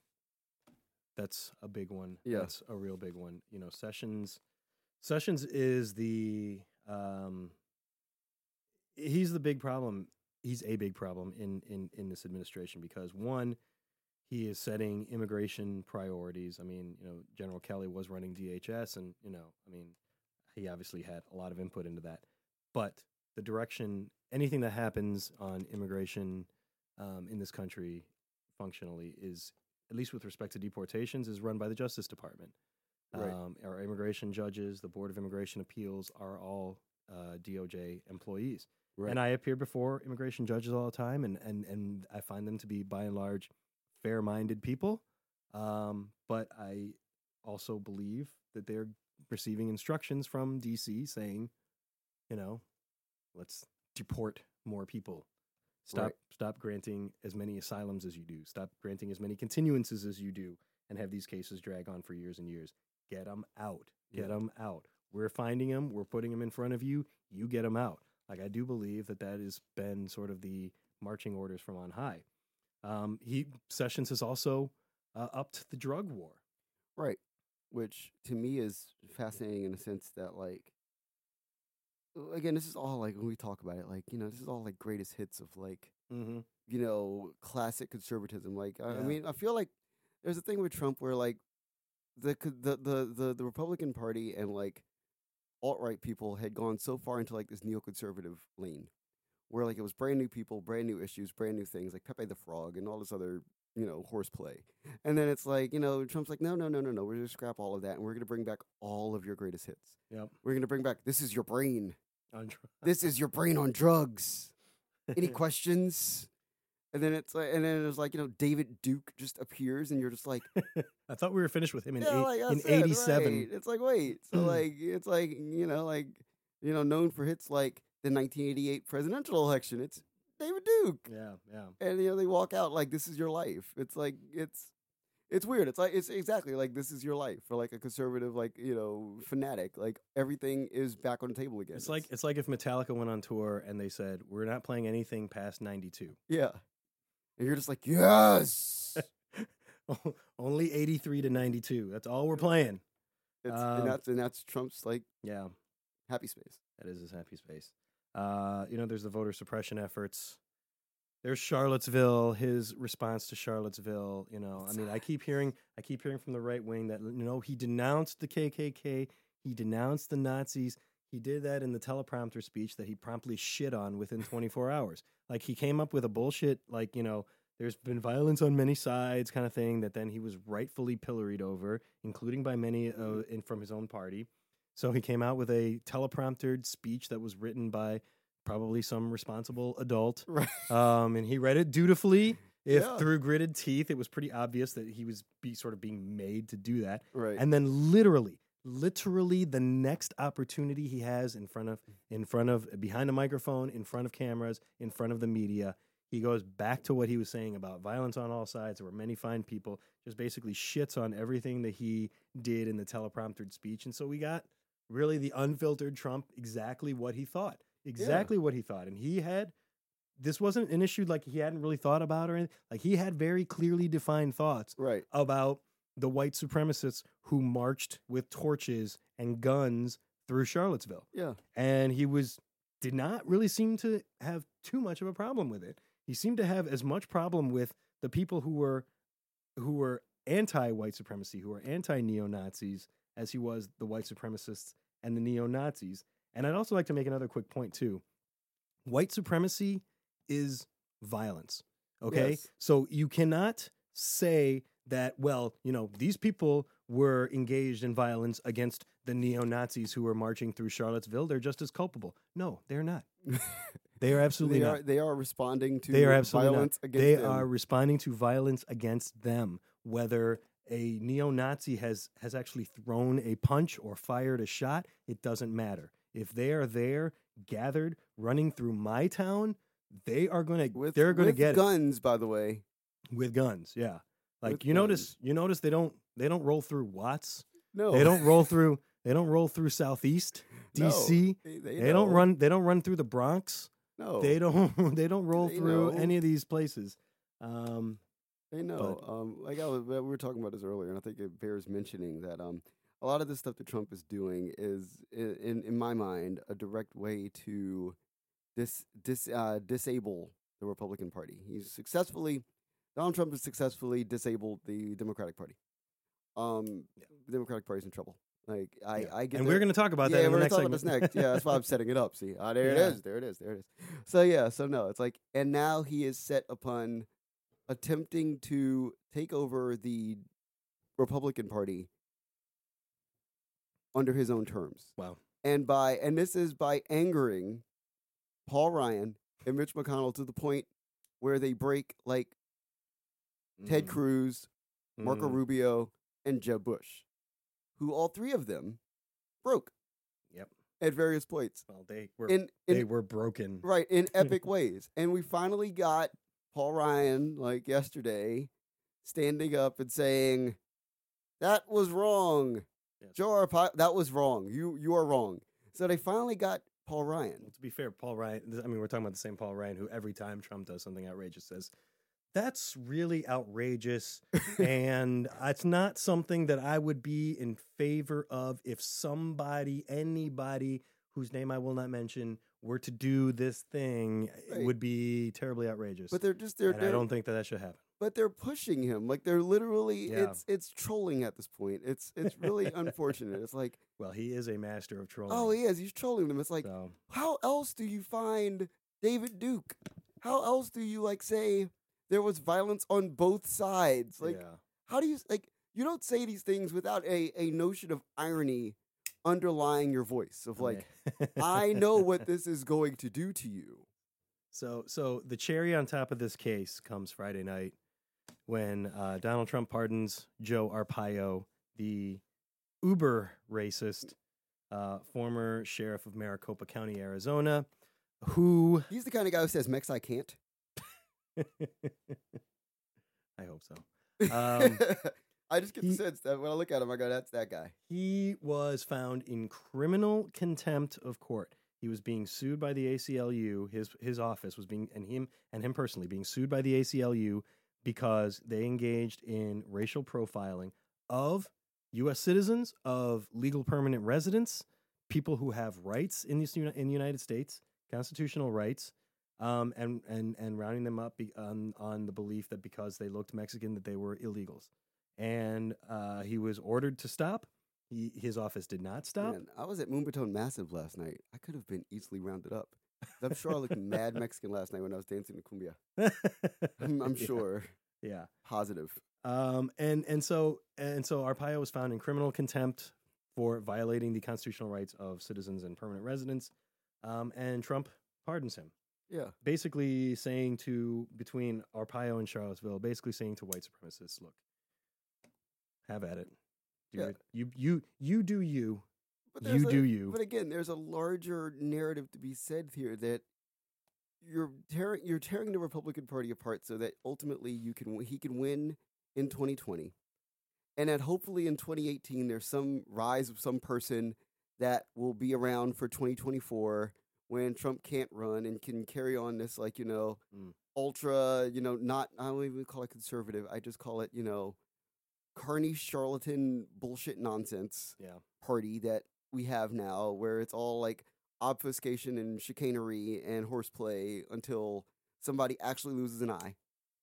That's a big one. Yeah. That's a real big one. You know, Sessions. Sessions is the um, he's the big problem. He's a big problem in in in this administration because one, he is setting immigration priorities. I mean, you know, General Kelly was running DHS, and you know, I mean, he obviously had a lot of input into that. But the direction, anything that happens on immigration um, in this country, functionally, is at least with respect to deportations, is run by the Justice Department. Right. Um, our immigration judges, the Board of Immigration Appeals, are all uh, DOJ employees. Right. And I appear before immigration judges all the time, and, and, and I find them to be, by and large, fair minded people. Um, but I also believe that they're receiving instructions from DC saying, you know, let's deport more people. Stop Right. stop granting as many asylums as you do. Stop granting as many continuances as you do and have these cases drag on for years and years. Get them out. Get Yeah. them out. We're finding them. We're putting them in front of you. You get them out. Like I do believe that that has been sort of the marching orders from on high. Um, he Sessions has also uh, upped the drug war. Right. Which to me is fascinating in a sense that like again, this is all like when we talk about it, like, you know, this is all like greatest hits of like, Mm-hmm. you know, classic conservatism. Like I, I mean, I feel like there's a thing with Trump where like the the the the, the Republican Party and like alt right people had gone so far into like this neoconservative lane. Where like it was brand new people, brand new issues, brand new things like Pepe the Frog and all this other you know, horseplay. And then it's like, you know, Trump's like, no, no, no, no, no. We're to scrap all of that and we're going to bring back all of your greatest hits. Yep. We're going to bring back, this is your brain. This is your brain on drugs. Any questions? And then it's like, and then it was like, you know, David Duke just appears and you're just like, I thought we were finished with him in yeah, like I in said, '87. right. It's like, wait. So, like, it's like, you know, like, you know, known for hits like the 1988 presidential election. It's David Duke. Yeah, yeah. and you know they walk out like this is your life it's like it's it's weird it's like it's exactly like this is your life for like a conservative like you know fanatic like everything is back on the table again It's like it's like if Metallica went on tour and they said we're not playing anything past '92. yeah and you're just like yes Only '83 to '92. That's all we're playing. it's, Um, and that's and that's trump's like Yeah, happy space that is his happy space. Uh, you know, there's the voter suppression efforts. There's Charlottesville, his response to Charlottesville. You know, I mean, I keep hearing, I keep hearing from the right wing that you know he denounced the KKK, he denounced the Nazis. He did that in the teleprompter speech that he promptly shit on within 24 hours. Like he came up with a bullshit, like you know, there's been violence on many sides, kind of thing. That then he was rightfully pilloried over, including by many uh, in from his own party. So he came out with a telepromptered speech that was written by probably some responsible adult. right Um, and he read it dutifully. If Yeah. through gritted teeth, it was pretty obvious that he was be sort of being made to do that. right And then literally, literally the next opportunity he has in front of in front of behind a microphone, in front of cameras, in front of the media, he goes back to what he was saying about violence on all sides. There were many fine people, just basically shits on everything that he did in the telepromptered speech. And so we got really the unfiltered Trump exactly what he thought. Exactly what he thought. And he had this wasn't an issue like he hadn't really thought about or anything. Like he had very clearly defined thoughts right about the white supremacists who marched with torches and guns through Charlottesville. yeah And he was did not really seem to have too much of a problem with it. He seemed to have as much problem with the people who were who were anti-white supremacy, who were anti-neo-Nazis as he was the white supremacists and the neo-Nazis. And I'd also like to make another quick point too. White supremacy is violence. Okay? Yes. So you cannot say that, well, you know, these people were engaged in violence against the neo Nazis who were marching through Charlottesville. They're just as culpable. No, they're not. They are absolutely they not. are they are responding to They are absolutely violence not. against They them. are responding to violence against them. Whether a neo-Nazi has has actually thrown a punch or fired a shot, it doesn't matter. If they are there, gathered, running through my town, they are going to with they're with get it guns by the way with guns. Yeah, Like With you guns. notice, you notice they don't they don't roll through Watts. No, They don't roll through. They don't roll through Southeast No, DC. They, They, don't run. They don't run through the Bronx. No, They don't. They don't roll They through know. any of these places. Um, They know. um, like I was, we were talking about this earlier, and I think it bears mentioning that um, a lot of the stuff that Trump is doing is, in in, my mind, a direct way to dis, dis uh, disable the Republican Party. He's successfully Donald Trump has successfully disabled the Democratic Party. Um, the Democratic Party's in trouble. Like I, yeah. I get and we're going to talk about yeah, that in we're gonna talk segment. about this next. Yeah, that's why I'm setting it up. See, ah, there Yeah. it is. There it is. There it is. So yeah, so no, it's like, and now he is set upon attempting to take over the Republican Party under his own terms, wow. and by and this is by angering Paul Ryan and Mitch McConnell to the point where they break like Ted Mhm. Cruz, Marco Mhm. Rubio, and Jeb Bush, who all three of them broke Yep. at various points Well, they were. in they were broken. right in epic ways. And we finally got Paul Ryan like yesterday standing up and saying that was wrong. Yes. Joe Arpaio, that was wrong. You you are wrong. So they finally got Paul Ryan. Well, to be fair, Paul Ryan. I mean, we're talking about the same Paul Ryan who every time Trump does something outrageous says, "That's really outrageous," and it's not something that I would be in favor of if somebody, anybody whose name I will not mention, were to do this thing. It would be terribly outrageous. But they're just they're I don't think that that should happen. But they're pushing him. Like they're literally Yeah. it's it's trolling at this point. It's it's really unfortunate. It's like, Well, he is a master of trolling. oh he is, he's trolling them. It's like so how else do you find David Duke? How else do you like say there was violence on both sides? Like yeah. how do you like you don't say these things without a, a notion of irony underlying your voice of like I know what this is going to do to you. So, so the cherry on top of this case comes Friday night when uh, Donald Trump pardons Joe Arpaio, the uber racist uh, former sheriff of Maricopa County, Arizona, who He's the kind of guy who says Mex I can't. I hope so. Um, I just get he- the sense that when I look at him, I go, "That's that guy." He was found in criminal contempt of court. He was being sued by the ACLU. His his office was being and him and him personally being sued by the ACLU because they engaged in racial profiling of U.S. citizens, of legal permanent residents, people who have rights in this in the United States, constitutional rights, um, and and and rounding them up be, on on the belief that because they looked Mexican that they were illegals. And uh, he was ordered to stop. He, his office did not stop. Man, I was at Moombahton Massive last night. I could have been easily rounded up. I'm sure I looked mad Mexican last night when I was dancing to cumbia. I'm, I'm Yeah, sure. Yeah. Positive. Um, and and so and so Arpaio was found in criminal contempt for violating the constitutional rights of citizens and permanent residents. Um, and Trump pardons him, Yeah. basically saying to between Arpaio and Charlottesville, basically saying to white supremacists, "Look, have at it. Do Yeah. it. You you you do you. But You a- do you." But again, there's a larger narrative to be said here that you're tearing you're tearing the Republican Party apart so that ultimately you can he can win in 2020, and that hopefully in 2018 there's some rise of some person that will be around for 2024 when Trump can't run and can carry on this like you know Mm. ultra you know not I don't even call it conservative I just call it you know carny charlatan bullshit nonsense Yeah. party that we have now where it's all like obfuscation and chicanery and horseplay until somebody actually loses an eye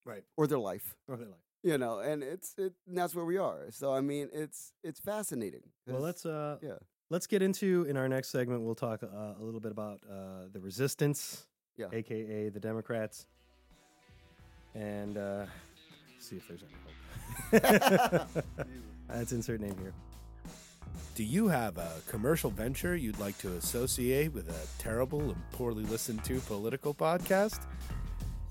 Right. or their life Or their life. you know and it's it and that's where we are so i mean it's it's fascinating Well, let's uh, yeah let's get into in our next segment. We'll talk uh, a little bit about uh, the resistance, Yeah. aka the Democrats, and uh, see if there's any hope. Let's insert name here. Do you have a commercial venture you'd like to associate with a terrible and poorly listened to political podcast?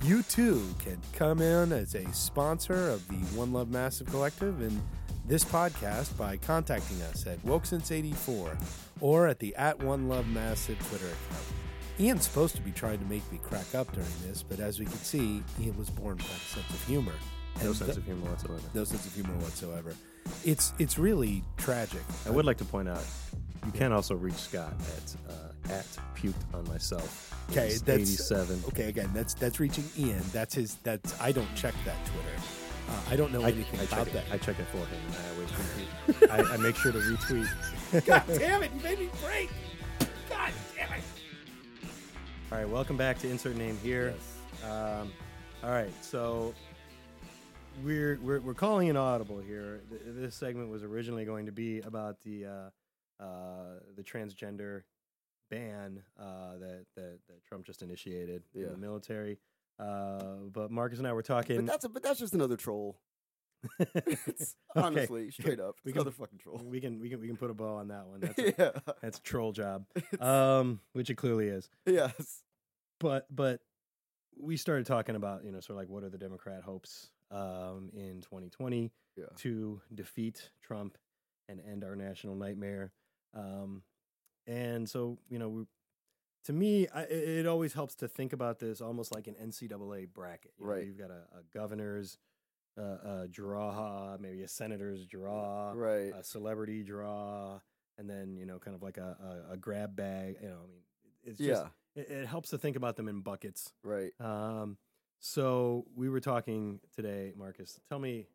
You too can come in as a sponsor of the One Love Massive Collective and this podcast by contacting us at Wokesense84 or at the at One Love Massive Twitter account. Ian's supposed to be trying to make me crack up during this, but as we can see, Ian was born without a sense of humor. No And sense the- of humor whatsoever. no sense of humor whatsoever. It's it's really tragic. I would like to point out, you can also reach Scott at uh, at puked on myself. Okay, that's- 87. Okay, again, that's that's reaching Ian. That's his. That's I don't check that Twitter. Uh, I don't know I, anything I about check that. it. I check it for him. and I always retweet. I, I make sure to retweet. God damn it! You made me break. God damn it! All right, welcome back to Insert Name here. Um, all right, so we're, we're we're calling an audible here. This segment was originally going to be about the uh, uh, the transgender ban uh, that, that that Trump just initiated in the military. Uh, but Marcus and I were talking. But that's a, but that's just another troll. It's Okay. honestly straight up. We can- another fucking troll. we can we can we can put a bow on that one. That's a, yeah. that's a troll job, um, which it clearly is. yes. but but we started talking about you know sort of like what are the Democrat hopes um, in 2020 Yeah. to defeat Trump and end our national nightmare. Um, and so you know, we, to me, I, it always helps to think about this almost like an NCAA bracket. You know, Right. you've got a, a governor's uh, uh, draw, maybe a senator's draw, Right. a celebrity draw, and then you know, kind of like a, a, a grab bag. You know, I mean, it's just yeah. it, it helps to think about them in buckets. Right. Um, so we were talking today, Marcus. Tell me,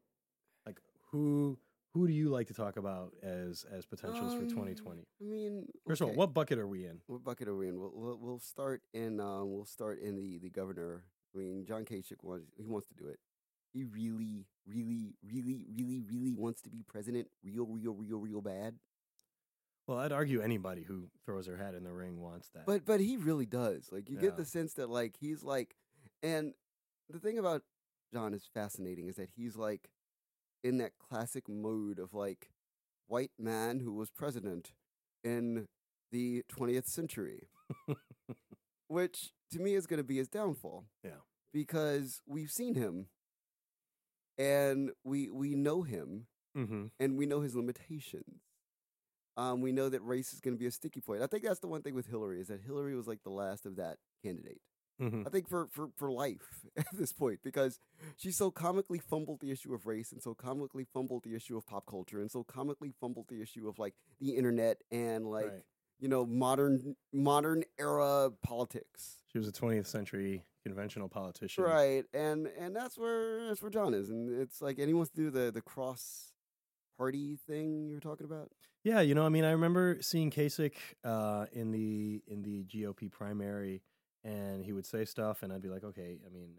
like, who who do you like to talk about as as potentials for Um, 2020? I mean, First of all, what bucket are we in? What bucket are we in? We'll we'll, we'll start in um we'll start in the the governor. I mean, John Kasich wants he wants to do it. He really, really, really, really, really wants to be president. Real, real, real, real bad. Well, I'd argue anybody who throws their hat in the ring wants that. But but he really does. Like you Yeah. get the sense that like he's like, and the thing about John is fascinating is that he's like in that classic mode of like white man who was president in the 20th century, which to me is going to be his downfall. Yeah. because we've seen him, and we we know him, mm-hmm. and we know his limitations. Um, we know that race is going to be a sticky point. I think that's the one thing with Hillary is that Hillary was like the last of that candidate. Mm-hmm. I think for, for, for life at this point because she so comically fumbled the issue of race and so comically fumbled the issue of pop culture and so comically fumbled the issue of like the internet and like right. you know modern modern era politics. She was a 20th century conventional politician. Right, and and that's where that's where John is, and it's like, wants to do the the cross party thing you were talking about. Yeah, you know, I mean, I remember seeing Kasich uh, in the in the GOP primary, and he would say stuff, and I'd be like, okay, I mean,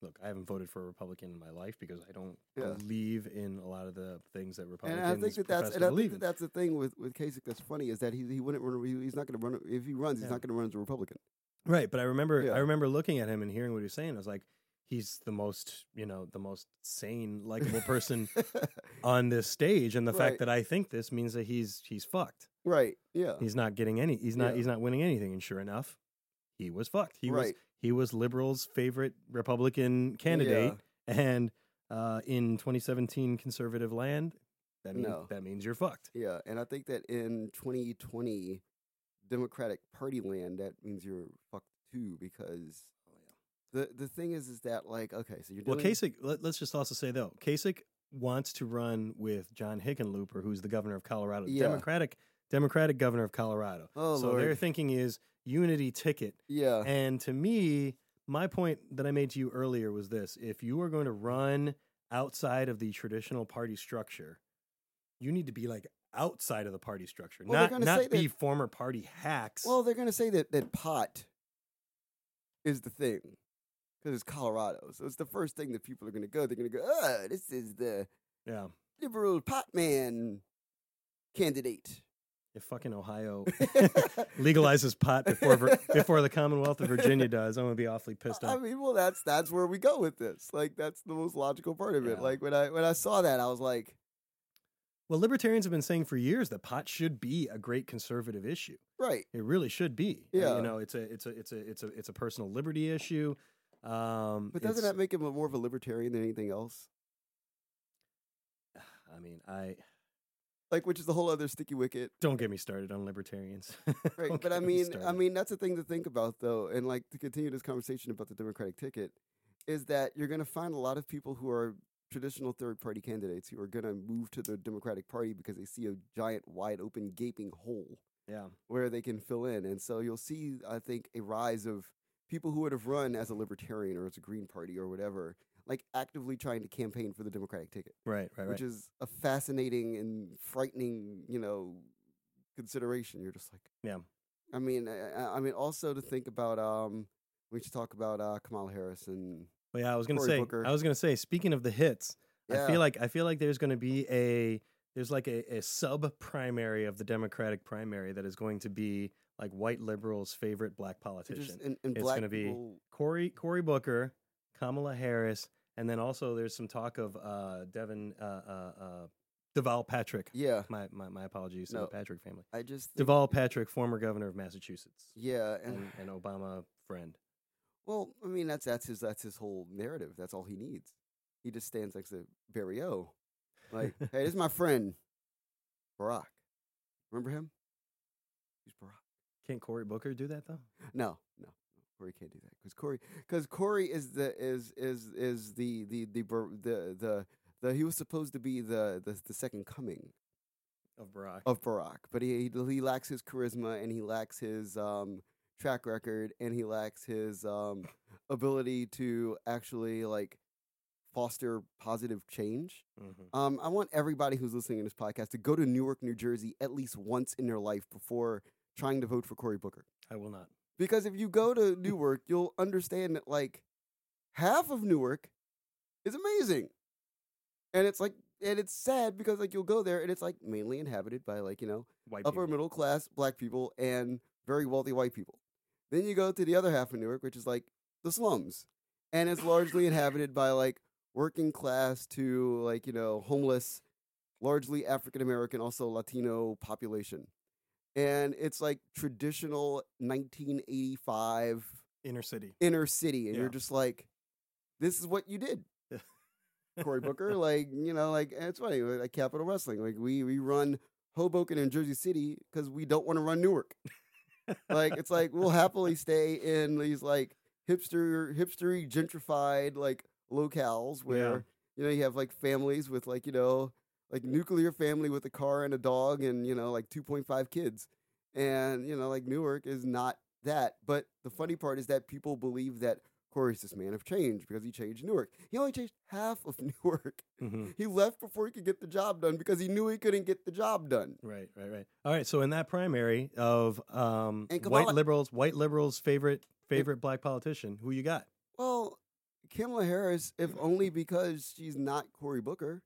look, I haven't voted for a Republican in my life because I don't Yeah. believe in a lot of the things that Republicans. And I think that that's and I think that that's the thing with with Kasich that's funny is that he he wouldn't run. He's not going to run if he runs. He's Yeah. not going to run as a Republican. Right, but I remember Yeah. I remember looking at him and hearing what he was saying. I was like, he's the most, you know, the most sane, likable person on this stage, and the Right. fact that I think this means that he's he's fucked. right? Yeah. He's not getting any. He's not. Yeah. He's not winning anything. And sure enough, he was fucked. He was he was liberals' favorite Republican candidate, and uh, in 2017 conservative land, that means No. that means you're fucked. Yeah, and I think that in 2020 Democratic Party land, that means you're fucked too because the the thing is is that like okay, so you're Well, doing Kasich. Let, let's just also say though, Kasich wants to run with John Hickenlooper, who's the governor of Colorado, Yeah. Democratic Democratic governor of Colorado. Oh so their thinking is unity ticket. yeah. And to me, my point that I made to you earlier was this: if you are going to run outside of the traditional party structure, you need to be like outside of the party structure, Well, not not say be that- former party hacks. Well, they're gonna say that that pot is the thing because it's Colorado, so it's the first thing that people are gonna go. They're gonna go, oh, this is the yeah, liberal pot man candidate. If fucking Ohio legalizes pot before before the Commonwealth of Virginia does, I'm gonna be awfully pissed off. I mean, well, that's that's where we go with this. Like, that's the most logical part of it. Like when I when I saw that, I was like, Well, libertarians have been saying for years that pot should be a great conservative issue. right, It really should be. Uh, Yeah. you know, it's a it's a it's a it's a it's a personal liberty issue. Um, but doesn't that make him a more of a libertarian than anything else? I mean, I Like, which is the whole other sticky wicket. don't get me started on libertarians. Right, but I get me mean, I mean that's the thing to think about though, and like to continue this conversation about the Democratic ticket is that you're going to find a lot of people who are traditional third party candidates who are going to move to the Democratic Party because they see a giant, wide open, gaping hole Yeah. where they can fill in. And so you'll see, I think, a rise of people who would have run as a libertarian or as a Green Party or whatever, like actively trying to campaign for the Democratic ticket, Right. Right. Right. which is a fascinating and frightening, you know, consideration. You're just like, Yeah. I mean, I, I- mean, also to think about, um, we should talk about uh, Kamala Harris and Well, yeah, I was gonna Cory say. Booker. I was gonna say. Speaking of the hits, yeah, I feel like I feel like there's gonna be a there's like a, a sub primary of the Democratic primary that is going to be like white liberals' favorite black politician. is- and, and It's black gonna be- people, Cory Cory Booker, Kamala Harris, and then also there's some talk of uh, Devin uh, uh, uh, Deval Patrick. yeah. My, my my apologies to No. the Patrick family. I just think, Deval Patrick, former governor of Massachusetts, yeah, and and an Obama friend. Well, I mean that's that's his that's his whole narrative. That's all he needs. He just stands next to Barrio, like, hey, this is my friend, Barack. Remember him? He's Barack. Can't Cory Booker do that though? No, no. Cory can't do that because Cory because Cory is the is is is the the the the the the he was supposed to be the the, the second coming Of Barack. of Barack, but he he lacks his charisma and he lacks his um, track record and he lacks his um, ability to actually like foster positive change. Mhm. Um, I want everybody who's listening to this podcast to go to Newark, New Jersey at least once in their life before trying to vote for Cory Booker. I will not. Because if you go to Newark, you'll understand that like half of Newark is amazing. And it's like and it's sad because like you'll go there and it's like mainly inhabited by like, you know, White upper people. middle class black people and very wealthy white people. Then you go to the other half of Newark, which is like the slums. And it's largely inhabited by like working class to like, you know, homeless, largely African American, also Latino population. And it's like traditional 1985 inner city. inner city. And Yeah. you're just like, this is what you did. Cory Booker, like you know, like eh, it's funny, like Capital Wrestling, like we we run Hoboken and Jersey City because we don't want to run Newark. like it's like we'll happily stay in these like hipster, hipstery, gentrified like locales where you know you have like families with like you know like nuclear family with a car and a dog and you know like two point five kids, and you know like Newark is not that. But the funny part is that people believe that Cory's this man of change because he changed Newark. He only changed half of Newark. hmm He left before he could get the job done because he knew he couldn't get the job done. Right, right, right. All right. So in that primary of um, And white liberals, white liberals' favorite favorite black politician, who you got? Well, Kamala Harris, if only because she's not Cory Booker,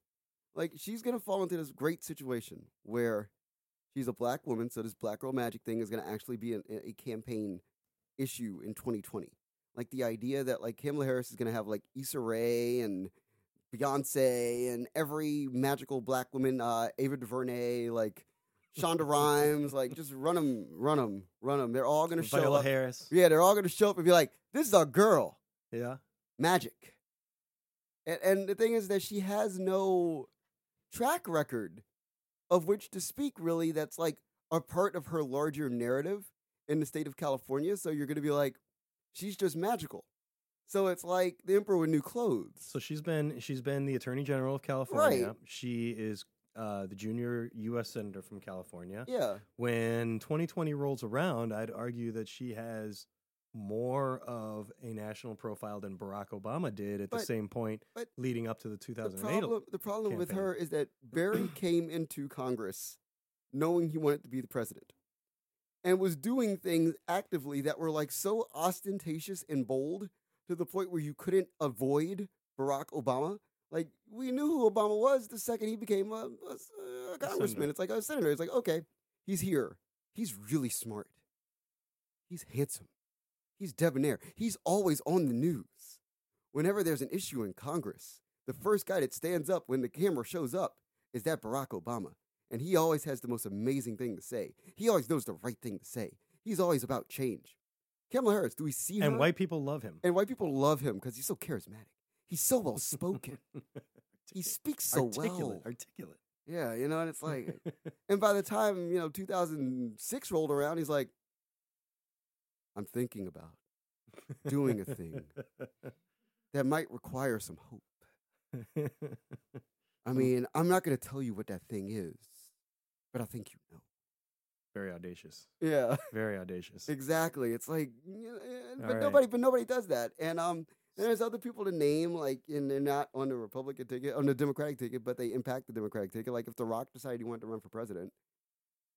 like she's gonna fall into this great situation where she's a black woman, so this black girl magic thing is gonna actually be an, a campaign issue in 2020. Like the idea that like Kamala Harris is gonna have like Issa Rae and Beyonce and every magical black woman, uh, Ava DuVernay, like Shonda Rhimes, like just run them, run them, run them. They're all gonna show Viola up. Harris. Yeah, they're all gonna show up and be like, "This is our girl." Yeah. magic. And, and the thing is that she has no track record of which to speak, really, that's like a part of her larger narrative in the state of California. So you're going to be like, she's just magical. So it's like the emperor with new clothes. So she's been she's been the attorney general of California. Right. She is uh, the junior U.S. senator from California. yeah. When 2020 rolls around, I'd argue that she has more of a national profile than Barack Obama did at the same point but leading up to the The 2008. problem, the problem with her is that Barry came into Congress knowing he wanted to be the president and was doing things actively that were like so ostentatious and bold to the point where you couldn't avoid Barack Obama. Like we knew who Obama was the second he became a, a- a congressman. senator. It's like a senator. It's like okay, he's here. He's really smart. He's handsome. He's debonair. He's always on the news. Whenever there's an issue in Congress, the first guy that stands up when the camera shows up is that Barack Obama. And he always has the most amazing thing to say. He always knows the right thing to say. He's always about change. Kamala Harris, do we see her? and white people love him. and white people love him because he's so charismatic. He's so well spoken. he speaks so articulate, well. articulate. Yeah, you know, and it's like, and by the time you know 2006 rolled around, he's like, "I'm thinking about doing a thing. that might require some hope. I mean, I'm not going to tell you what that thing is, but I think you know. Very audacious. Yeah, Very audacious. exactly. It's like, eh, but Alright. nobody, but nobody does that. And um, there's other people to name, like, and they're not on the Republican ticket, on the Democratic ticket, but they impact the Democratic ticket. Like, if The Rock decided he wanted to run for president,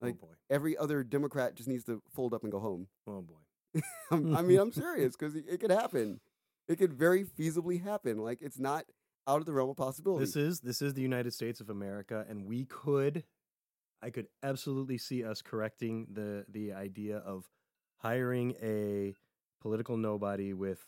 like- oh every other Democrat just needs to fold up and go home. Oh boy. I'm- mean, I'm serious because it could happen. It could very feasibly happen. Like, it's not out of the realm of possibility. This is this is the United States of America, and we could, I could absolutely see us correcting the the idea of hiring a political nobody with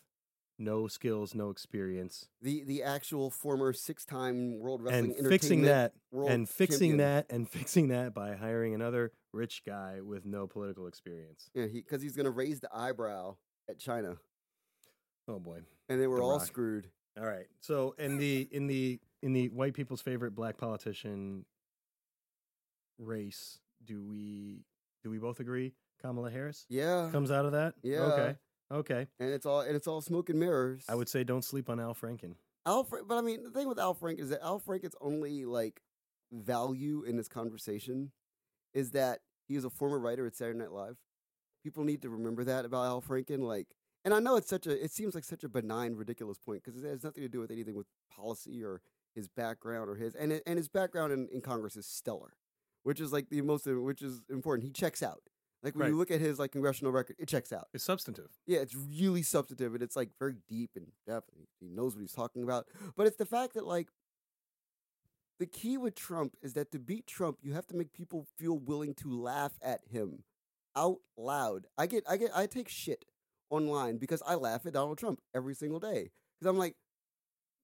no skills, no experience, the the actual former six time World Wrestling and fixing that and fixing champion. that and fixing that by hiring another rich guy with no political experience. Yeah, because he's going to raise the eyebrow at China, Oh boy. and they were The all Rock. screwed. All right. So in the in the in the white people's favorite black politician race, do we do we both agree Kamala Harris Yeah, comes out of that? Yeah. Okay. Okay. and it's all and it's all smoke and mirrors. I would say don't sleep on Al Franken. Al, but I mean, the thing with Al Franken is that Al Franken's only like value in this conversation is that he is a former writer at Saturday Night Live. People need to remember that about Al Franken. Like, and I know it's such a, it seems like such a benign, ridiculous point because it has nothing to do with anything with policy or his background or his, and and his background in, in Congress is stellar, which is like the most, which is important. He checks out. Like when you look at his like congressional record, it checks out. It's substantive. Yeah, it's really substantive and it's like very deep and depth. He knows what he's talking about. But it's the fact that like the key with Trump is that to beat Trump, you have to make people feel willing to laugh at him out loud. I get I get I take shit online because I laugh at Donald Trump every single day. Cuz I'm like,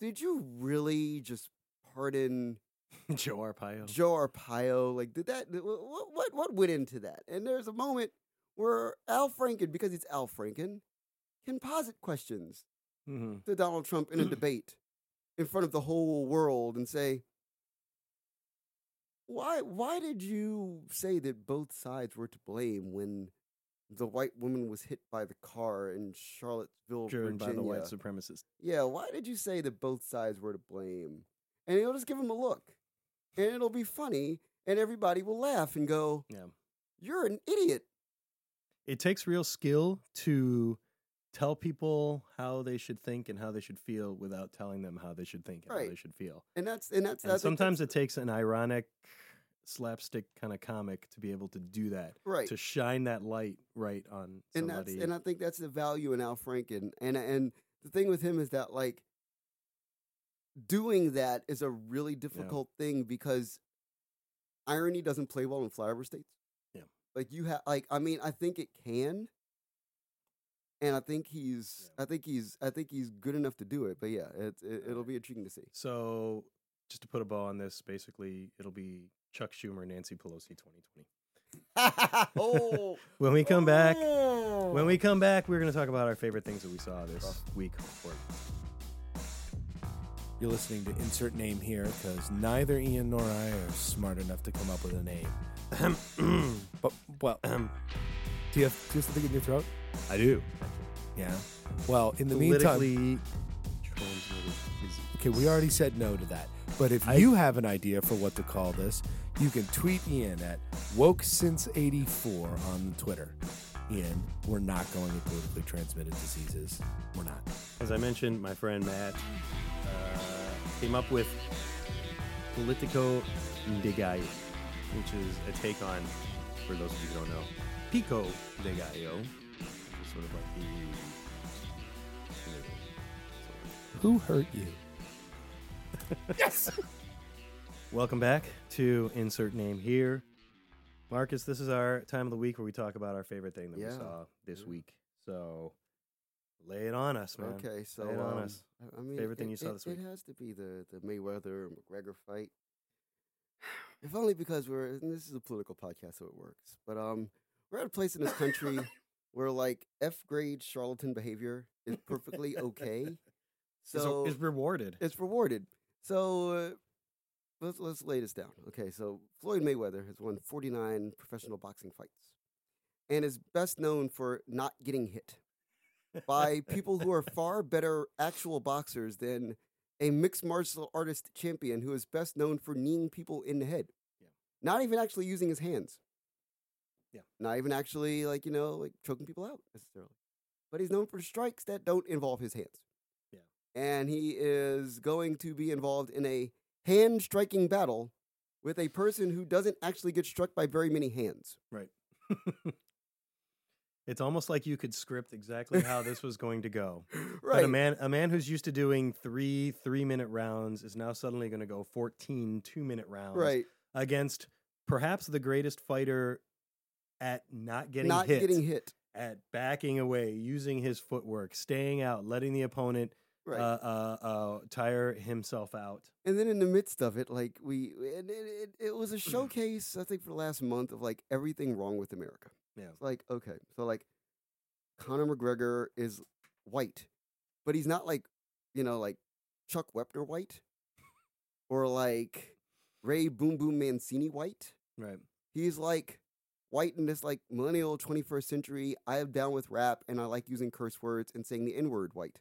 did you really just pardon Joe Arpaio. Joe Arpaio. Like, did that? What, what what went into that? And there's a moment where Al Franken, because it's Al Franken, can posit questions hmm to Donald Trump in a debate in front of the whole world and say, "Why why did you say that both sides were to blame when?" The white woman was hit by the car in Charlottesville, Driven Virginia. by the white supremacist. Yeah, why did you say that both sides were to blame? And he'll just give him a look. And it'll be funny, and everybody will laugh and go, Yeah. You're an idiot. It takes real skill to tell people how they should think and how they should feel without telling them how they should think and how they should feel. And that's and that's And that's sometimes it takes an ironic slapstick kind of comic to be able to do that. right. To shine that light right on And that's and I think that's the value in Al Franken. And and the thing with him is that like doing that is a really difficult thing because irony doesn't play well in flyover states. Yeah. Like you have like I mean I think it can. And I think he's I think he's I think he's good enough to do it. But yeah, it's it, it'll Alright. be intriguing to see. so just to put a ball on this, basically it'll be Chuck Schumer, Nancy Pelosi 2020. oh, When we come back, oh. when we oh. come back, we're going to talk about our favorite things that we saw this week. You're listening to Insert Name here because neither Ian nor I are smart enough to come up with a name. But, well, do you have do you have something in your throat? I do. Yeah. Well, in the meantime, Politically transmitted disease. okay, we already said no to that. But if you have an idea for what to call this, you can tweet Ian at woke since 84 on Twitter. Ian, we're not going to politically transmitted diseases. We're not. As I mentioned, my friend Matt uh, came up with Politico Gallo, which is a take on, for those of you who don't know, Pico de Gallo, which sort of like the. Who hurt you? yes. Welcome back to Insert Name here. Marcus, this is our time of the week where we talk about our favorite thing that Yeah. we saw this Yeah. week. So lay it on us, man. Okay, so Lay it on um, us. I- I mean, Favorite thing it- you saw it- this week? It has to be the the Mayweather McGregor fight. If only because we're and this is a political podcast, so it works. But um, we're at a place in this country where like F grade charlatan behavior is perfectly okay. It's- So it's rewarded. it's rewarded. So uh, let's let's lay this down. Okay, so Floyd Mayweather has won 49 professional boxing fights, and is best known for not getting hit. by people who are far better actual boxers than a mixed martial artist champion who is best known for kneeing people in the head. Yeah. Not even actually using his hands. Yeah. Not even actually like, you know, like choking people out necessarily. But he's known for strikes that don't involve his hands. Yeah. And he is going to be involved in a hand striking battle with a person who doesn't actually get struck by very many hands. Right. it's almost like you could script exactly how this was going to go. But Right. a man a man who's used to doing three three minute rounds is now suddenly going to go 14 two minute rounds Right. against perhaps the greatest fighter at not getting Not hit, getting hit. at backing away, using his footwork, staying out, letting the opponent Right. uh, uh, uh, tire himself out. And then in the midst of it, like we, and it, it, it was a showcase, I think, for the last month of like everything wrong with America. Yeah. It's like, okay, so like Conor McGregor is white, but he's not like, you know, like Chuck Wepner white or like Ray Boom Boom Mancini white. Right. He's like white in this like millennial 21st century, I am down with rap and I like using curse words and saying the N word white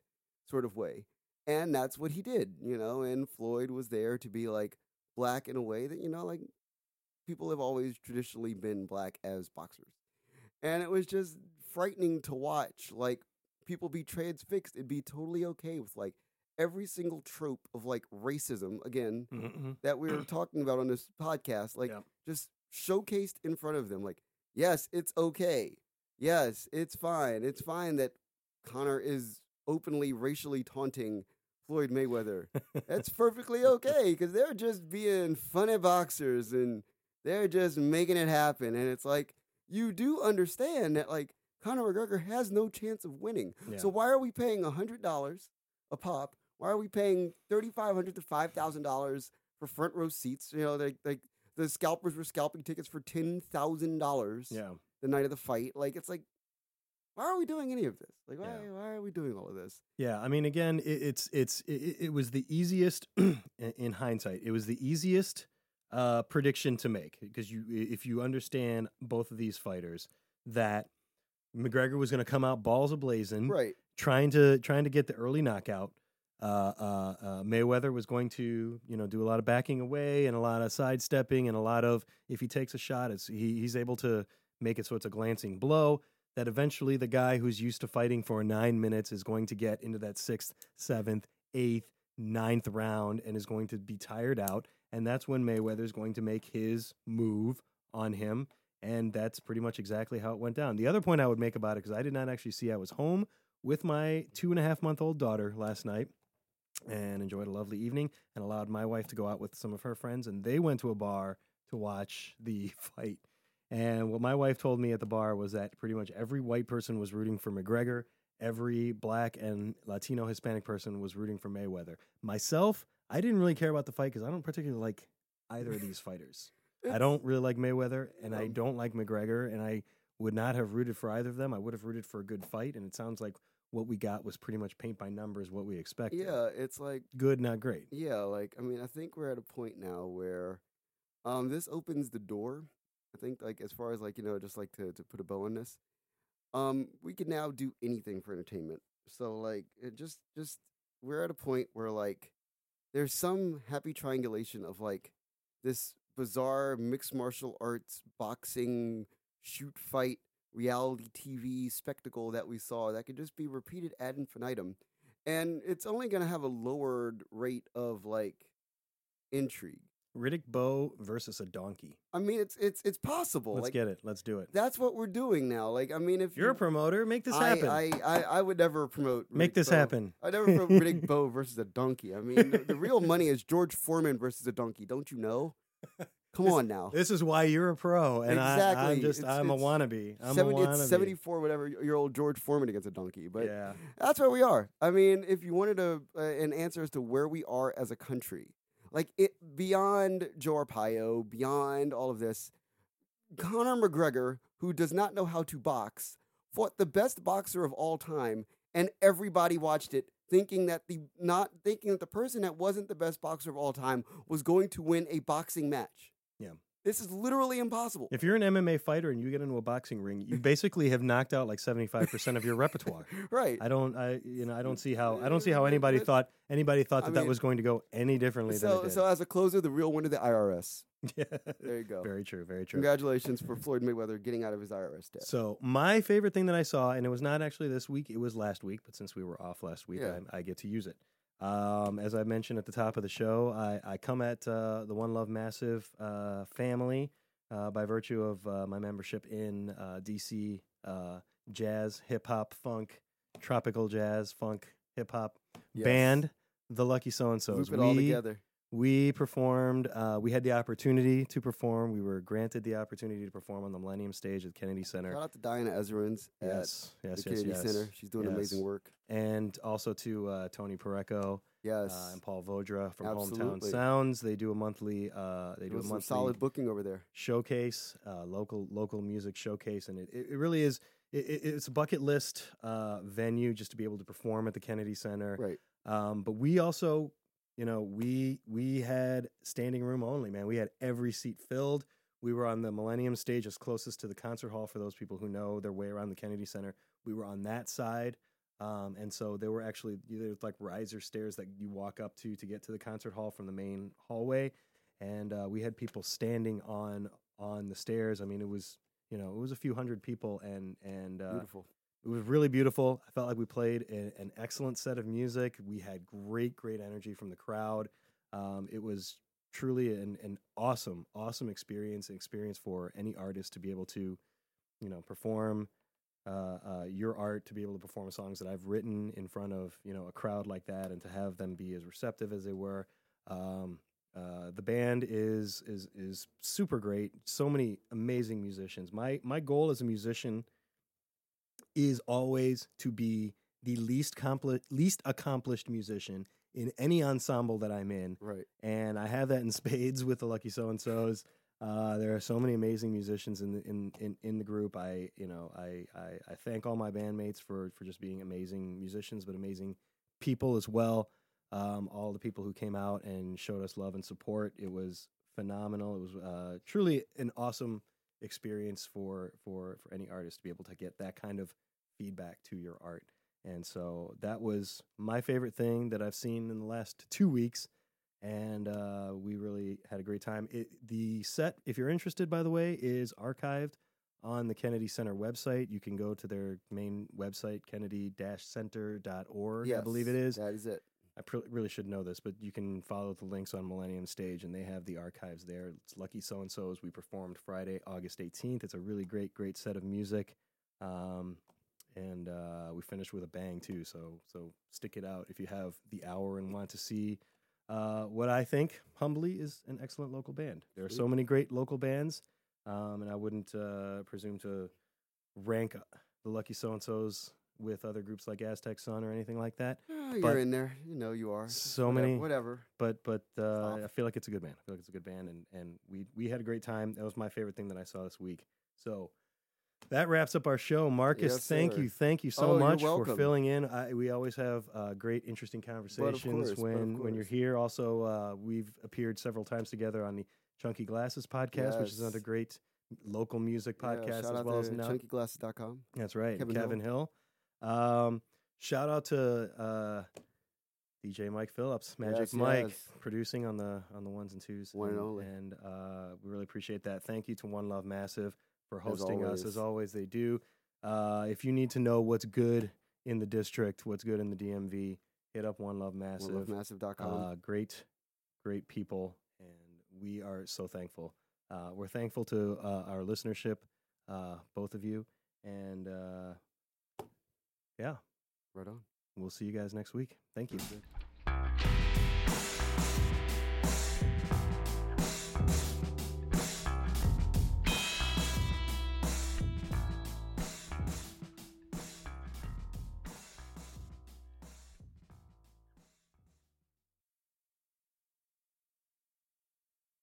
sort of way. And that's what he did, you know, and Floyd was there to be like black in a way that, you know, like people have always traditionally been black as boxers. And it was just frightening to watch like people be transfixed and be totally okay with like every single trope of like racism again Mhm. that we were talking about on this podcast, like Yeah. just showcased in front of them. Like, yes, it's okay. Yes, it's fine. It's fine that Conor is openly racially taunting Floyd Mayweather. That's perfectly okay because they're just being funny boxers and they're just making it happen. And it's like, you do understand that, like, Conor McGregor has no chance of winning. Yeah. So why are we paying $100 a pop? Why are we paying 3,500 to $5,000 for front row seats? You know, like, like the scalpers were scalping tickets for $10,000 yeah. the night of the fight. Like, it's like, why are we doing any of this? Like, why, Yeah. why are we doing all of this? Yeah, I mean, again, it, it's it's it, it was the easiest in in hindsight. It was the easiest uh, prediction to make because you, if you understand both of these fighters, that McGregor was going to come out balls ablazing, Right. trying to trying to get the early knockout. Uh, uh, uh, Mayweather was going to, you know, do a lot of backing away and a lot of sidestepping and a lot of if he takes a shot, it's he, he's able to make it so it's a glancing blow. That eventually the guy who's used to fighting for nine minutes is going to get into that sixth, seventh, eighth, ninth round and is going to be tired out, and that's when Mayweather is going to make his move on him. And that's pretty much exactly how it went down. The other point I would make about it, because I did not actually see, I was home with my two and a half month old daughter last night and enjoyed a lovely evening and allowed my wife to go out with some of her friends and they went to a bar to watch the fight. And what my wife told me at the bar was that pretty much every white person was rooting for McGregor, every black and Latino Hispanic person was rooting for Mayweather. Myself, I didn't really care about the fight because I don't particularly like either of these fighters. I don't really like Mayweather and I oh. don't like McGregor and I would not have rooted for either of them. I would have rooted for a good fight and it sounds like what we got was pretty much paint by numbers what we expected. Yeah, it's like Good, not great. Yeah, like I mean, I think we're at a point now where um this opens the door. I think like as far as like, you know, just like to, to put a bow on this. Um, we can now do anything for entertainment. So like it just just we're at a point where like there's some happy triangulation of like this bizarre mixed martial arts boxing shoot fight reality TV spectacle that we saw that could just be repeated ad infinitum and it's only going to have a lowered rate of like intrigue. Riddick Bowe versus a donkey. I mean, it's it's it's possible. Let's like get it. Let's do it. that's what we're doing now. Like, I mean, if You're a promoter. Make this I, happen. I, I I would never promote. Make this Bowe. happen. I never promote Riddick Bowe versus a donkey. I mean, the, the real money is George Foreman versus a donkey. Don't you know? Come This- on now. This is why you're a pro, and I, I'm just It's- I'm a wannabe. I'm 70, a wannabe. it's 74, whatever year old George Foreman against a donkey. But yeah, that's where we are. I mean, if you wanted a, uh, an answer as to where we are as a country, like it beyond Joe Arpaio, beyond all of this, Conor McGregor, who does not know how to box, fought the best boxer of all time, and everybody watched it, thinking that the not thinking that the person that wasn't the best boxer of all time was going to win a boxing match. Yeah. This is literally impossible. If you're an MMA fighter and you get into a boxing ring, you basically have knocked out like 75% of your repertoire. right. I don't I you know, I don't see how I don't see how anybody thought anybody thought I that that was going to go any differently than So, it did. so as a closer, the real winner, the IRS. yeah. There you go. Very true, very true. Congratulations for Floyd Mayweather getting out of his IRS debt. So my favorite thing that I saw, and it was not actually this week, it was last week, but since we were off last week, Yeah. I, I get to use it. Um, as I mentioned at the top of the show, I, I come at uh, the One Love Massive uh, family uh, by virtue of uh, my membership in uh, DC uh, jazz, hip hop, funk, tropical jazz, funk, hip hop Yes. band, the Lucky So and So's. It all together. We performed. Uh, we had the opportunity to perform. We were granted the opportunity to perform on the Millennium Stage at Kennedy Center. Shout out to Diana Ezrans at Yes, yes, the yes, Kennedy yes. Center. She's doing amazing work. And also to uh, Tony Pareco Yes. uh, and Paul Vodra from Hometown Sounds. They do a monthly. Uh, they do a monthly solid booking over there. showcase, uh, local local music showcase, and it, it, really is. It, it- it's a bucket list uh, venue just to be able to perform at the Kennedy Center. Right. Um, but we also, you know, we we had standing room only, man. We had every seat filled. We were on the Millennium stage, as closest to the concert hall for those people who know their way around the Kennedy Center. We were on that side, um, and so there were actually there's like riser stairs that you walk up to to get to the concert hall from the main hallway, and uh, we had people standing on on the stairs. I mean, it was you know it was a few hundred people, and and uh, Beautiful. It was really beautiful. I felt like we played a, an excellent set of music. We had great, great energy from the crowd. Um, it was truly an, an awesome, awesome experience. Experience for any artist to be able to, you know, perform uh, uh, your art, to be able to perform songs that I've written in front of you know a crowd like that, and to have them be as receptive as they were. Um, uh, the band is is is super great. So many amazing musicians. My my goal as a musician is always to be the least compli- least accomplished musician in any ensemble that I'm in, Right. and I have that in spades with the Lucky So and So's. Uh, there are so many amazing musicians in the in, in, in the group. I you know I, I I thank all my bandmates for for just being amazing musicians, but amazing people as well. Um, all the people who came out and showed us love and support. It was phenomenal. It was uh, truly an awesome experience for for for any artist to be able to get that kind of feedback to your art. And so that was my favorite thing that I've seen in the last two weeks. And uh, we really had a great time. It, the set, if you're interested, by the way, is archived on the Kennedy Center website. You can go to their main website, kennedy-center.org, I believe it is. That is it. I pr- really should know this, but you can follow the links on Millennium Stage, and they have the archives there. It's Lucky So and So's. We performed Friday, August 18th. It's a really great, great set of music, um, and uh, we finished with a bang too. So, so stick it out if you have the hour and want to see uh, what I think humbly is an excellent local band. There are so many great local bands, um, and I wouldn't uh, presume to rank uh, the Lucky So and So's with other groups like Aztec Sun or anything like that Ah, you're But in there. You know you are. so Whatever- many- Whatever. but but uh. I feel like it's a good band. I feel like it's a good band, and and we we had a great time. That was my favorite thing that I saw this week. So that wraps up our show. Marcus, Yes, thank sir. you, thank you so Oh, much for filling in. I, we always have uh, great, interesting conversations course, when when you're here. Also, uh, we've appeared several times together on the Chunky Glasses podcast, which is another great local music Yeah, podcast shout as well as now. chunkyglasses.com. That's right, Kevin Kevin, Hill. Um, shout out to uh, DJ Mike Phillips, Magic Yes, Mike, yes. producing on the on the ones and twos. One and only. and, uh, we really appreciate that. Thank you to One Love Massive for As hosting us as always. always. They do. Uh, if you need to know what's good in the district, what's good in the DMV, hit up One Love Massive. OneLoveMassive.com. Uh, great, great people, and we are so thankful. Uh, we're thankful to uh, our listenership, uh, both of you, and uh, yeah, right on. we'll see you guys next week. Thank you.